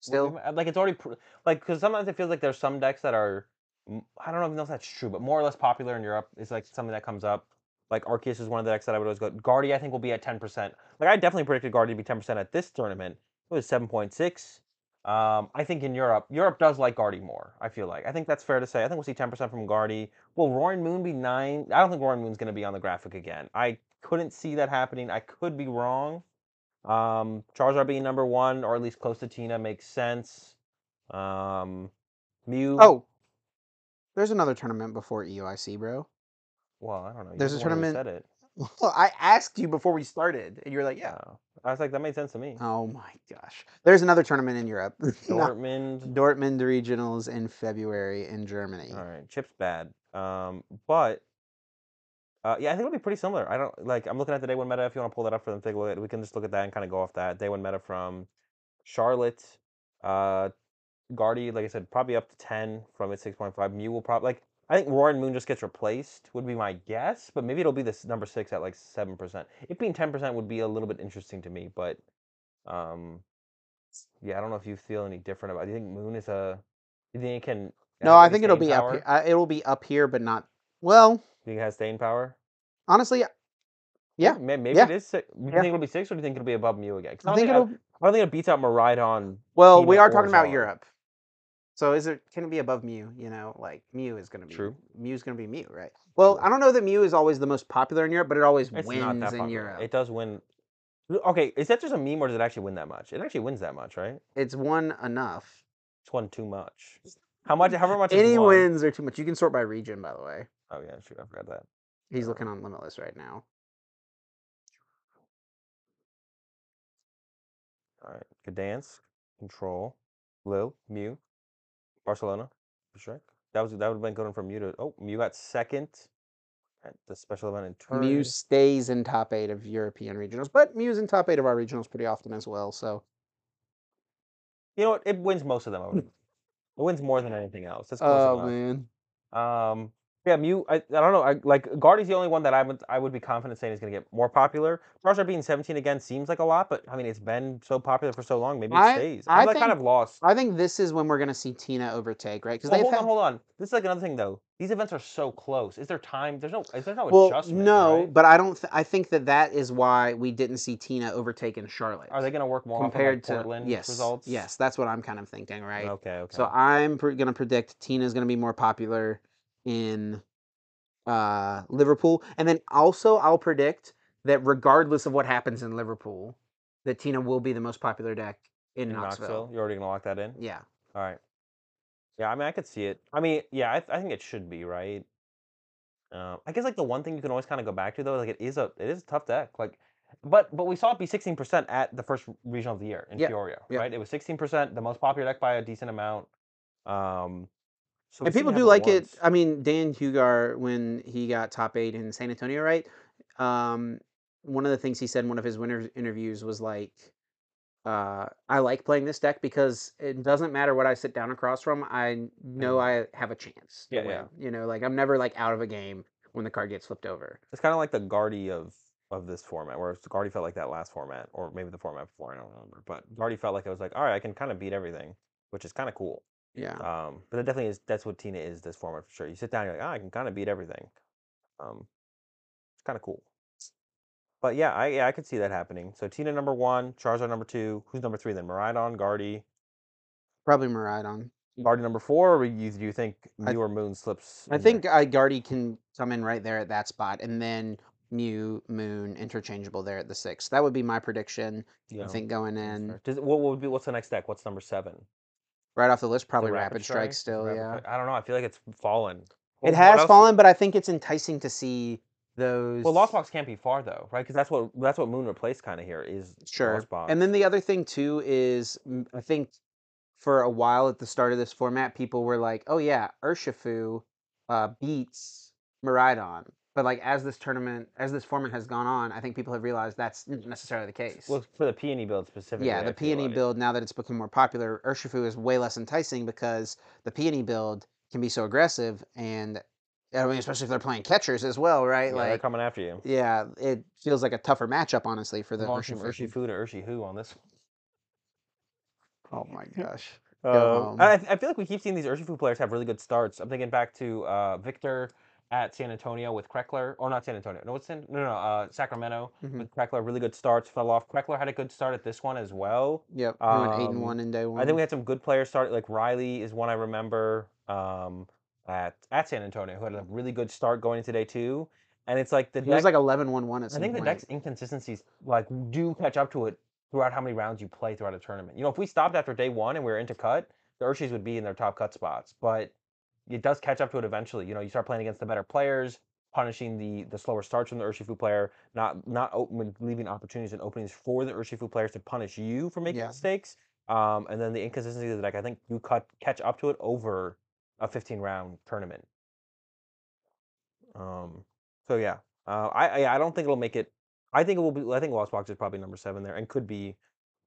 Still, like it's already pr- like because sometimes it feels like there's some decks that are I don't know if that's true, but more or less popular in Europe. is like something that comes up. Like Arceus is one of the decks that I would always go. Guardy I think will be at ten percent. Like I definitely predicted Guardy to be ten percent at this tournament. It was seven point six. Um, I think in Europe, Europe does like Guardy more. I feel like I think that's fair to say. I think we'll see ten percent from Guardy. Will Roaring Moon be nine? I don't think Roaring Moon's going to be on the graphic again. I couldn't see that happening. I could be wrong. Um, Charizard being number one, or at least close to Tina, makes sense. Um, Mew. oh, there's another tournament before E EUIC, bro. well, I don't know. There's a tournament- Said it. Well, I asked you before we started, and you're like, yeah. Oh. I was like, that made sense to me. Oh my gosh. There's another tournament in Europe. Dortmund. Dortmund regionals in February in Germany. All right, Chip's bad. Um, but uh, yeah, I think it'll be pretty similar. I don't like. I'm looking at the day one meta. If you want to pull that up for them, take a look at. We can just look at that and kind of go off that day one meta from Charlotte. Uh, Guardy, like I said, probably up to ten from its six point five. Mew will probably like. I think Roaring Moon just gets replaced. Would be my guess, but maybe it'll be this number six at like seven percent. It being ten percent would be a little bit interesting to me, but um, yeah, I don't know if you feel any different about. Do you think Moon is a? Do you think it can? No, I think it'll be power? up here. Uh, it'll be up here, but not. Well, Do you think it has staying power? honestly, Yeah, Maybe, maybe yeah, it is six. Do you yeah. think it'll be six, or do you think it'll be above Mew again? I I don't think think, it'll. I don't think it beats out Miraidon. Well, we are talking about Europe. So is it can it be above Mew? You know, like Mew is going to be True. Mew is going to be Mew, right? Well, I don't know that Mew is always the most popular in Europe, but it always It's wins in. Europe. It does win. Okay, is that just a meme, or does it actually win that much? It actually wins that much, right? it's won enough. It's won too much. How much? However much. Any wins are too much. You can sort by region, by the way. Oh yeah, true. I forgot that. He's looking on Limitless right now. All right. Gdansk, Control, Lille, Mew, Barcelona, for sure. That was that would have been going from Mew to oh Mew got second at the special event in Turin. Mew stays in top eight of European regionals, but Mew's in top eight of our regionals pretty often as well. So You know what? It wins most of them. It wins more than anything else. Close oh man, Um, yeah, Mew. I, I don't know. I, like Guardy's the only one that I would I would be confident saying is going to get more popular. Charizard being 17 again seems like a lot, but I mean it's been so popular for so long. Maybe it I- stays. I I'm like kind of lost. I think this is when we're gonna see Tina overtake, right? Because Well, hold had, on, hold on. This is like another thing though. These events are so close. Is there time? There's no. Is there no well, adjustment? no, right? but I don't. Th- I think that that is why we didn't see Tina overtake in Charlotte. Are they going to work more compared of, like, to Portland yes, results? yes, that's what I'm kind of thinking, right? Okay. Okay. So I'm pr- gonna predict Tina's gonna be more popular in uh, Liverpool, and then also I'll predict that regardless of what happens in Liverpool, that Tina will be the most popular deck in, in Knoxville. Knoxville, you're already going to lock that in. Yeah, All right. Yeah, I mean, I could see it. I mean, yeah, I, I think it should be right. Uh, I guess like the one thing you can always kind of go back to though, like it is a it is a tough deck. Like, but but we saw it be sixteen percent at the first regional of the year in Fiorio, yeah. right? It was sixteen percent, the most popular deck by a decent amount. Um, so and people do like it. I mean, Dan Hugar when he got top eight in San Antonio, right? Um, one of the things he said in one of his winter interviews was like, uh, "I like playing this deck because it doesn't matter what I sit down across from. I know I have a chance. Yeah, yeah. You know, like I'm never like out of a game when the card gets flipped over. It's kind of like the Guardy of of this format, whereas Guardy felt like that last format, or maybe the format before. I don't remember, but Guardy felt like it was like, all right, I can kind of beat everything, which is kind of cool. Yeah. Um, but that definitely is. That's what Tina is. This format for sure. You sit down, you're like, ah, I can kind of beat everything. Um, it's kind of cool. But yeah, I yeah I could see that happening. So Tina number one, Charizard number two. Who's number three then? Miraidon, Guardy. Probably Miraidon. Guardy number four, or you, do you think Mew or Moon slips? I think Igardi can come in right there at that spot, and then Mew, Moon, interchangeable there at the six. That would be my prediction. Yeah, I think going in. Does, what would be what's the next deck? What's number seven? Right off the list, The probably Rapid, Strike it still. Rapid yeah, Strike? I don't know. I feel like it's fallen. it What- what has fallen, but I think it's enticing to see those. Well, Lost Box can't be far though, right? Because that's what that's what Moon replaced kind of here is Sure. And then the other thing too is mm, I think for a while at the start of this format, people were like, "Oh yeah, Urshifu uh, beats Miraidon." But like as this tournament, as this format has gone on, I think people have realized that's not necessarily the case. well, for the peony build specifically. yeah, the peony like. build now that it's become more popular, Urshifu is way less enticing because the peony build can be so aggressive, and I mean, especially if they're playing catchers as well, right? Yeah, they're like, coming after you. yeah, it feels like a tougher matchup, honestly, for the Urshifu. Urshifu to Urshifu on this. One. Oh my gosh. Um. I, I feel like we keep seeing these Urshifu players have really good starts. I'm thinking back to uh, Victor at San Antonio with Kreckler, or not San Antonio. No, what's San? No, no, uh, Sacramento Mhm. with Kreckler. Really good starts. Fell off. Kreckler had a good start at this one as well. Yep, he went eight and Um, one in day one. I think we had some good players start. Like Riley is one I remember um, at at San Antonio who had a really good start going into day two. And it's like the he was like 11-1-1 at I think the next inconsistencies like do catch up to it throughout how many rounds you play throughout a tournament. You know, if we stopped after day one and we were into cut, the Urshis would be in their top cut spots. But it does catch up to it eventually. You know, you start playing against the better players, punishing the the slower starts from the Urshifu player, not not open, leaving opportunities and openings for the Urshifu players to punish you for making Yeah. mistakes. Um, and then the inconsistency of the deck, I think you cut catch up to it over a 15 round tournament. Um, so yeah, uh, I, I don't think it'll make it. I think it will be. I think Lost Box is probably number seven there, and could be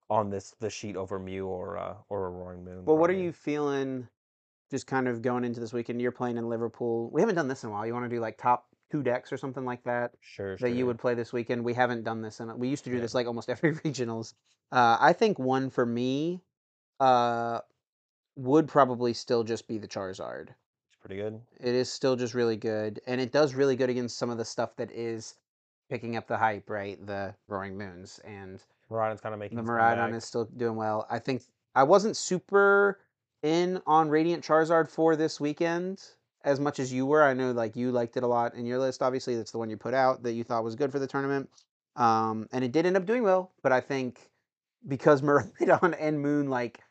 on this the sheet over Mew or uh, or a Roaring Moon. well, what are you feeling just kind of going into this weekend? You're playing in Liverpool. We haven't done this in a while. You want to do like top two decks or something like that sure that you would play this weekend? We haven't done this in a, we used to do Yeah. this like almost every regionals. Uh, I think one for me uh, would probably still just be the Charizard. It's pretty good. It is still just really good, and it does really good against some of the stuff that is picking up the hype, right? The Roaring Moons and Miraidon's kind of making the comeback. is still doing well. I think I wasn't super in on Radiant Charizard for this weekend as much as you were. I know like you liked it a lot in your list. Obviously, that's the one you put out that you thought was good for the tournament. Um, and it did end up doing well, but I think because Miraidon and Moon like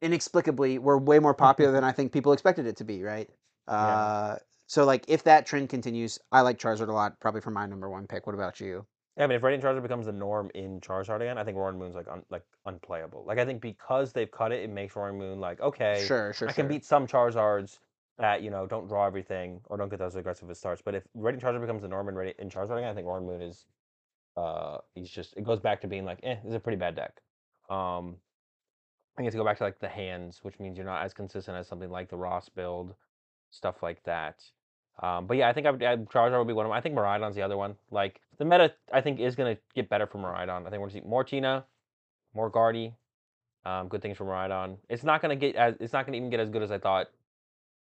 inexplicably were way more popular than I think people expected it to be, right? Uh, so like if that trend continues, I like Charizard a lot, probably for my number one pick. What about you? Yeah, I mean, if Radiant Charizard becomes the norm in Charizard again, I think Roaring Moon's like un, like unplayable. Like I think because they've cut it, it makes Roaring Moon like okay, Sure, sure, I sure. can beat some Charizards that you know don't draw everything or don't get those aggressive as starts. But if Radiant Charizard becomes the norm in, Radi- in Charizard again, I think Roaring Moon is, uh, he's just it goes back to being like, eh, this is a pretty bad deck. Um, I think it's go back to like the hands, which means you're not as consistent as something like the Ross build, stuff like that. Um, but yeah, I think I would, I, would be one of them. I think Miraidon's the other one. Like the meta, I think is gonna get better for Miraidon. I think we're gonna see more Tina, more Guardy. Um, good things for Miraidon. It's not gonna get as it's not gonna even get as good as I thought.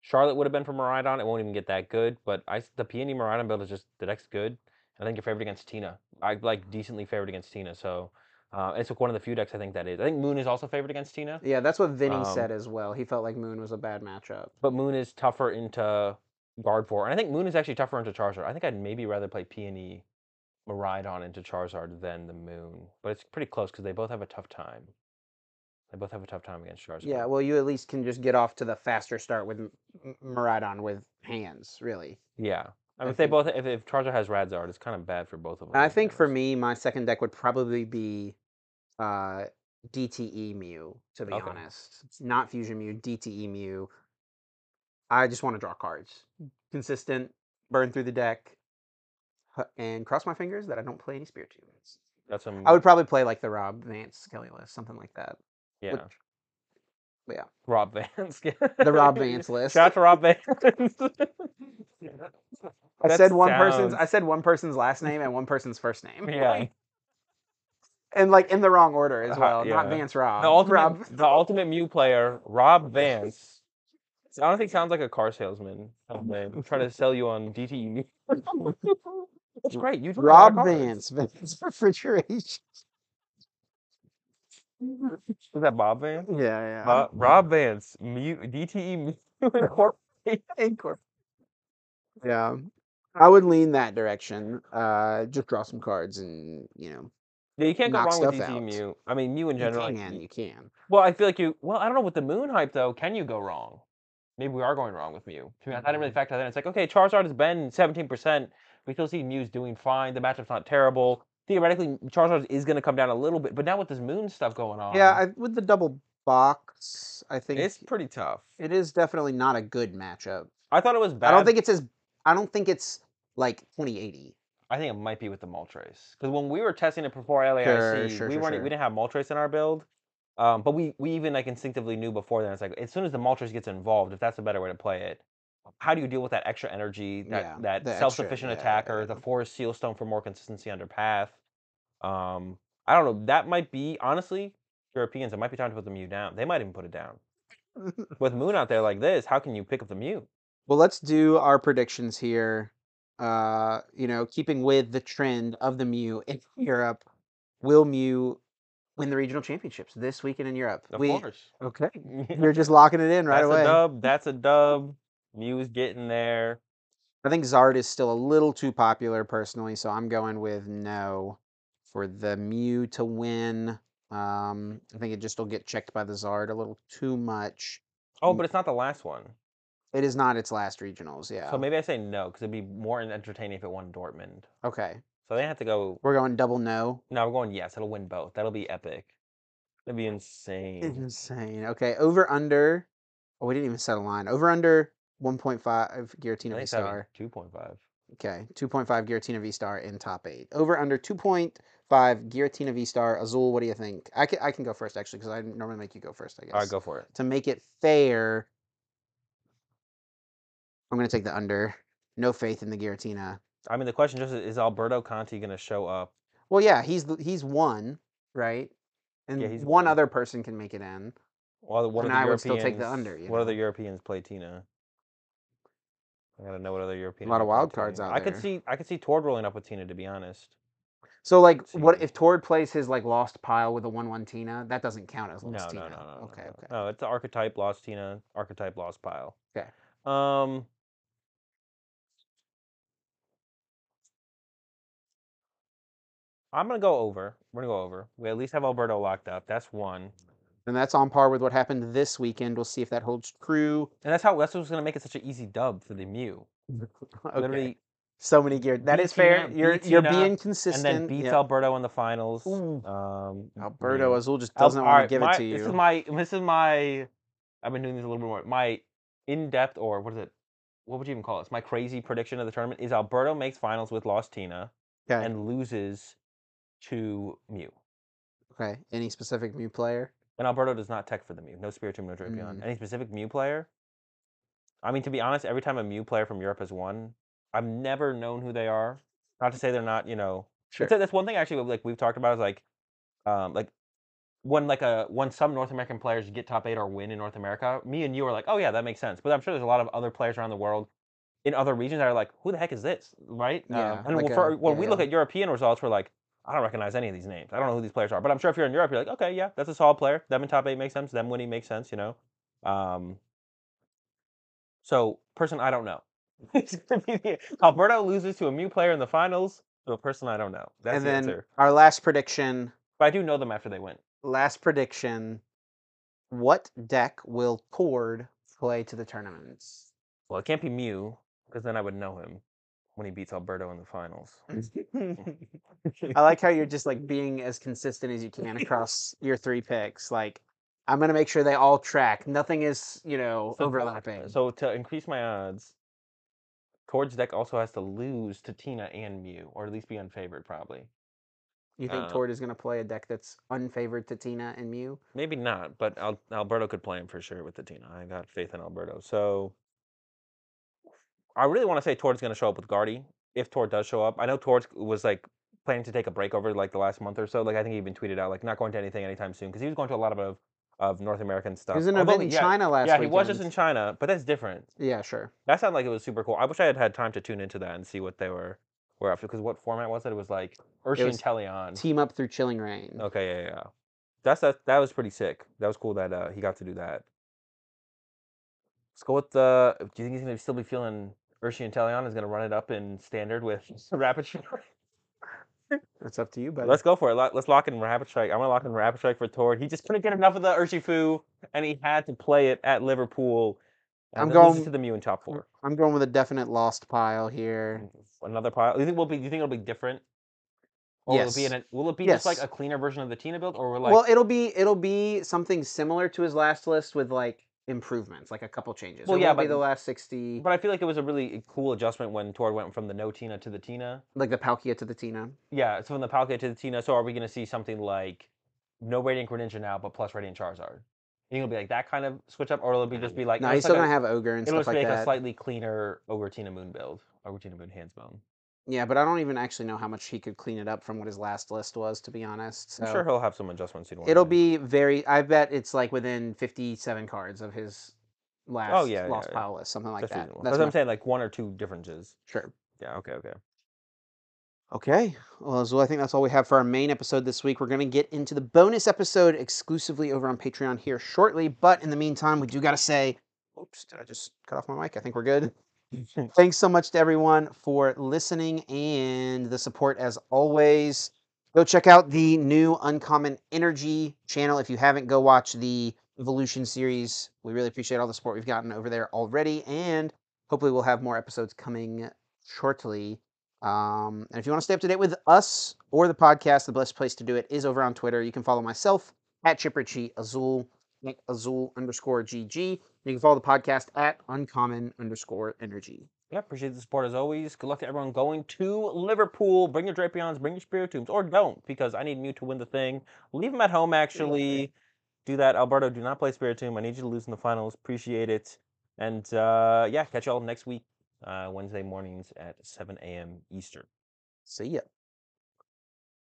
Charlotte would have been for Miraidon. It won't even get that good. But I the Peony Miraidon build is just the deck's good. I think you're favored against Tina. I like decently favored against Tina. So uh, it's like one of the few decks I think that is. I think Moon is also favored against Tina. Yeah, that's what Vinny Um, said as well. He felt like Moon was a bad matchup. but Moon is tougher into Gardevoir, and I think Moon is actually tougher into Charizard. I think I'd maybe rather play Peony Miraidon into Charizard than the Moon, but it's pretty close because they both have a tough time. They both have a tough time against Charizard. Yeah, well, you at least can just get off to the faster start with M- M- with hands, really. yeah. I I mean, if they both, if, if Charizard has Radzard, it's kind of bad for both of them. I think for me, my second deck would probably be uh, DTE Mew, to be Okay. honest. Not Fusion Mew, DTE Mew. I just want to draw cards. Consistent, burn through the deck, and cross my fingers that I don't play any Spiritombs. that's some. I would probably play like the Rob Vance Kelly list, something like that. yeah. which- yeah. Rob Vance. The Rob Vance list. Shout out to Rob Vance. I That said one person's. I said one person's last name and one person's first name. Yeah. and like in the wrong order as Uh, well. yeah. Not Vance Rob. The ultimate, Rob. the ultimate Mew player, Rob Vance. I honestly sounds like a car salesman. I'm. Trying to sell you on DTE. That's great. You do a lot of Rob. Vance. Vance refrigeration. Is that Bob Vance? Yeah, yeah. Rob Vance, DTE Incorporated. Incorp- Yeah. I would lean that direction. Uh, just draw some cards and you know. Yeah, you can't go wrong with DTE out. Mew. I mean, Mew in general. like, can, y- you can. Well, I feel like you. Well, I don't know with the Moon hype though. Can you go wrong? Maybe we are going wrong with Mew. To me, I didn't really mm-hmm. factor that in. It's like okay, Charizard has been 17%. We still see Mew's doing fine. The matchup's not terrible. Theoretically, Charizard is going to come down a little bit, but now with this Moon stuff going on, Yeah, I, with the double box, I think it's pretty tough. it is definitely not a good matchup. I thought it was bad. I don't think it's as. I don't think it's like 2080. I think it might be with the Moltres because when we were testing it before LAIC, Sure, sure, we sure, weren't. We didn't have Moltres in our build, um, but we we even like instinctively knew before then. It's like as soon as the Moltres gets involved, if that's a better way to play it, how do you deal with that extra energy, that Yeah, that self-sufficient yeah, attacker, yeah. the Forest Seal Stone for more consistency under path? Um, I don't know. That might be honestly Europeans. It might be time to put the Mew down. They might even put it down. With Moon out there like this, how can you pick up the Mew? Well, let's do our predictions here. Uh, you know, keeping with the trend of the Mew in Europe, will Mew win the regional championships this weekend in Europe? Of we, course. Okay. You're just locking it in right That's away. a dub. That's a dub. Mew's getting there. I think Zard is still a little too popular personally, so I'm going with no for the Mew to win. Um, I think it just will get checked by the Zard a little too much. Oh, but it's not the last one. It is not its last regionals, yeah. So maybe I say no because it'd be more entertaining if it won Dortmund. okay. So they have to go. We're going double no. No, we're going yes. It'll win both. That'll be epic. That'd be insane. Insane. Okay, over under. Oh, we didn't even set a line. Over under 1.5 I Giratina V Star. 2.5. Okay, 2.5 Giratina V Star in top eight. Over under 2.5 Giratina V Star. Azul, what do you think? I can I can go first actually because I normally make you go first. I guess. All right, go for it. To make it fair, I'm gonna take the under. No faith in the Giratina. I mean, the question just is: Is Alberto Conti going to show up? Well, yeah, he's he's one, right? And Yeah, he's one other person can make it in. Well, what And I would still take the under, you what know? other Europeans play Tina? I gotta know what other European. A lot of wild cards out I could see I could see Tord rolling up with Tina to be honest. So like, what if Tord plays his like lost pile with a one-one Tina? That doesn't count as lost no, Tina. no, no, no. okay, no, okay. No, it's the archetype lost Tina, archetype lost pile. Okay. Um. I'm gonna go over. We're gonna go over. We at least have Alberto locked up. That's one, And that's on par with what happened this weekend. We'll see if that holds true. and that's how that's what's gonna make it such an easy dub for the Mew. Okay. Literally, so many gear. That is fair. You're you're being consistent. And then beats Yep. Alberto in the finals. Um, Alberto Mew. Azul just doesn't want alright, to give my- it to you. This is my this is my I've been doing this a little bit more. My in-depth or what is it? What would you even call it? It's my crazy prediction of the tournament is Alberto makes finals with Lost Tina okay. and loses to Mew. okay. Any specific Mew player? And Alberto does not tech for the Mew. No Spiritomb, no Drapion. Mm. Any specific Mew player? I mean, to be honest, every time a Mew player from Europe has won, I've never known who they are. Not to say they're not, you know, Sure. That's one thing actually like we've talked about is like, um, like when like a when some North American players get top eight or win in North America, me and you are like, oh yeah, that makes sense. But I'm sure there's a lot of other players around the world in other regions that are like, who the heck is this, right? Yeah, Um, and like for, a- when yeah, we look at European results, we're like, I don't recognize any of these names. I don't know who these players are. But I'm sure if you're in Europe, you're like, okay, yeah, that's a solid player. Them in top eight makes sense. Them winning makes sense. You know. Um, so person I don't know. It's gonna be the- Alberto loses to a Mew player in the finals to a person I don't know. That's and the then answer. our last prediction. But I do know them after they win. Last prediction. What deck will Tord play to the tournaments? Well, it can't be Mew because then I would know him when he beats Alberto in the finals. I like how you're just like being as consistent as you can across your three picks. Like, I'm gonna make sure they all track. Nothing is, you know, So- overlapping. So to increase my odds, Tord's deck also has to lose to Tina and Mew, or at least be unfavored, probably. you think uh, Tord is gonna play a deck that's unfavored to Tina and Mew? Maybe not, but Al- Alberto could play him for sure with the Tina. I got faith in Alberto. So I really want to say Tord's going to show up with Guardy. If Tord does show up, I know Tord was like planning to take a break over like the last month or so. Like I think he even tweeted out like not going to anything anytime soon because he was going to a lot of of North American stuff. He was in an event in yeah, China last Yeah, weekend. he was just in China, but that's different. Yeah, sure. That sounded like it was super cool. I wish I had had time to tune into that and see what they were were to. Because what format was it? It was like Urshi was Teleon. Team up through Chilling Reign. Okay, yeah, yeah, yeah. That's that. That was pretty sick. That was cool that uh, he got to do that. Let's go with the. Do you think he's gonna still be feeling Urshi and Teleon is gonna run it up in standard with Rapid Strike? That's up to you, but Let's go for it. Let- Let's lock in Rapid Strike. I'm gonna lock in Rapid Strike for Tord. He just couldn't get enough of the Urshifu, and he had to play it at Liverpool. I'm going- to the Mew in top four. I'm going with a definite lost pile here. Another pile. Do you think will be? Do you think it'll be different? Or will it be Yes. in a, Will it be just like a cleaner version of the Tina build, or like? well, it'll be it'll be something similar to his last list with like improvements, like a couple changes. Well, it yeah, but- the last sixty, But I feel like it was a really eh, cool adjustment when Tord went from the no Tina to the Tina. like the Palkia to the Tina. Yeah, so from the Palkia to the Tina. So are we going to see something like no Radiant Greninja now, but plus Radiant Charizard? You think it'll be like that kind of switch up, or it'll be just be like No, it'll he's just still gonna have Ogre and it'll stuff just like make a slightly cleaner Ogre Tina Moon build, Ogre Tina Moon Hands Bone. Yeah, but I don't even actually know how much he could clean it up from what his last list was, to be honest. So I'm sure he'll have some adjustments. he'd wanna it'll make. be very. I bet it's like within fifty-seven cards of his last Oh, yeah, lost yeah, yeah. pile list, something like That's that. reasonable. That's That's what I'm saying, like one or two differences. Sure. Yeah. Okay. Okay. Okay. Well, Azul, I think that's all we have for our main episode this week. We're going to get into the bonus episode exclusively over on Patreon here shortly. But in the meantime, we do got to say, oops, did I just cut off my mic? I think we're good. Thanks so much to everyone for listening and the support as always. Go check out the new Uncommon Energy channel. If you haven't, go watch the Evolution series. We really appreciate all the support we've gotten over there already. And hopefully, we'll have more episodes coming shortly. Um, and if you want to stay up to date with us or the podcast, the best place to do it is over on Twitter. You can follow myself at Chipperchi Azul, Nick Azul underscore GG. You can follow the podcast at Uncommon underscore Energy. Yeah, appreciate the support as always. Good luck to everyone going to Liverpool. Bring your Drapions, bring your Spiritombs, or don't, because I need Mew to win the thing. Leave them at home, actually. Do that. Alberto, do not play Spiritomb. I need you to lose in the finals. Appreciate it. And uh, yeah, catch y'all next week, uh, Wednesday mornings at 7 a.m. Eastern. See ya.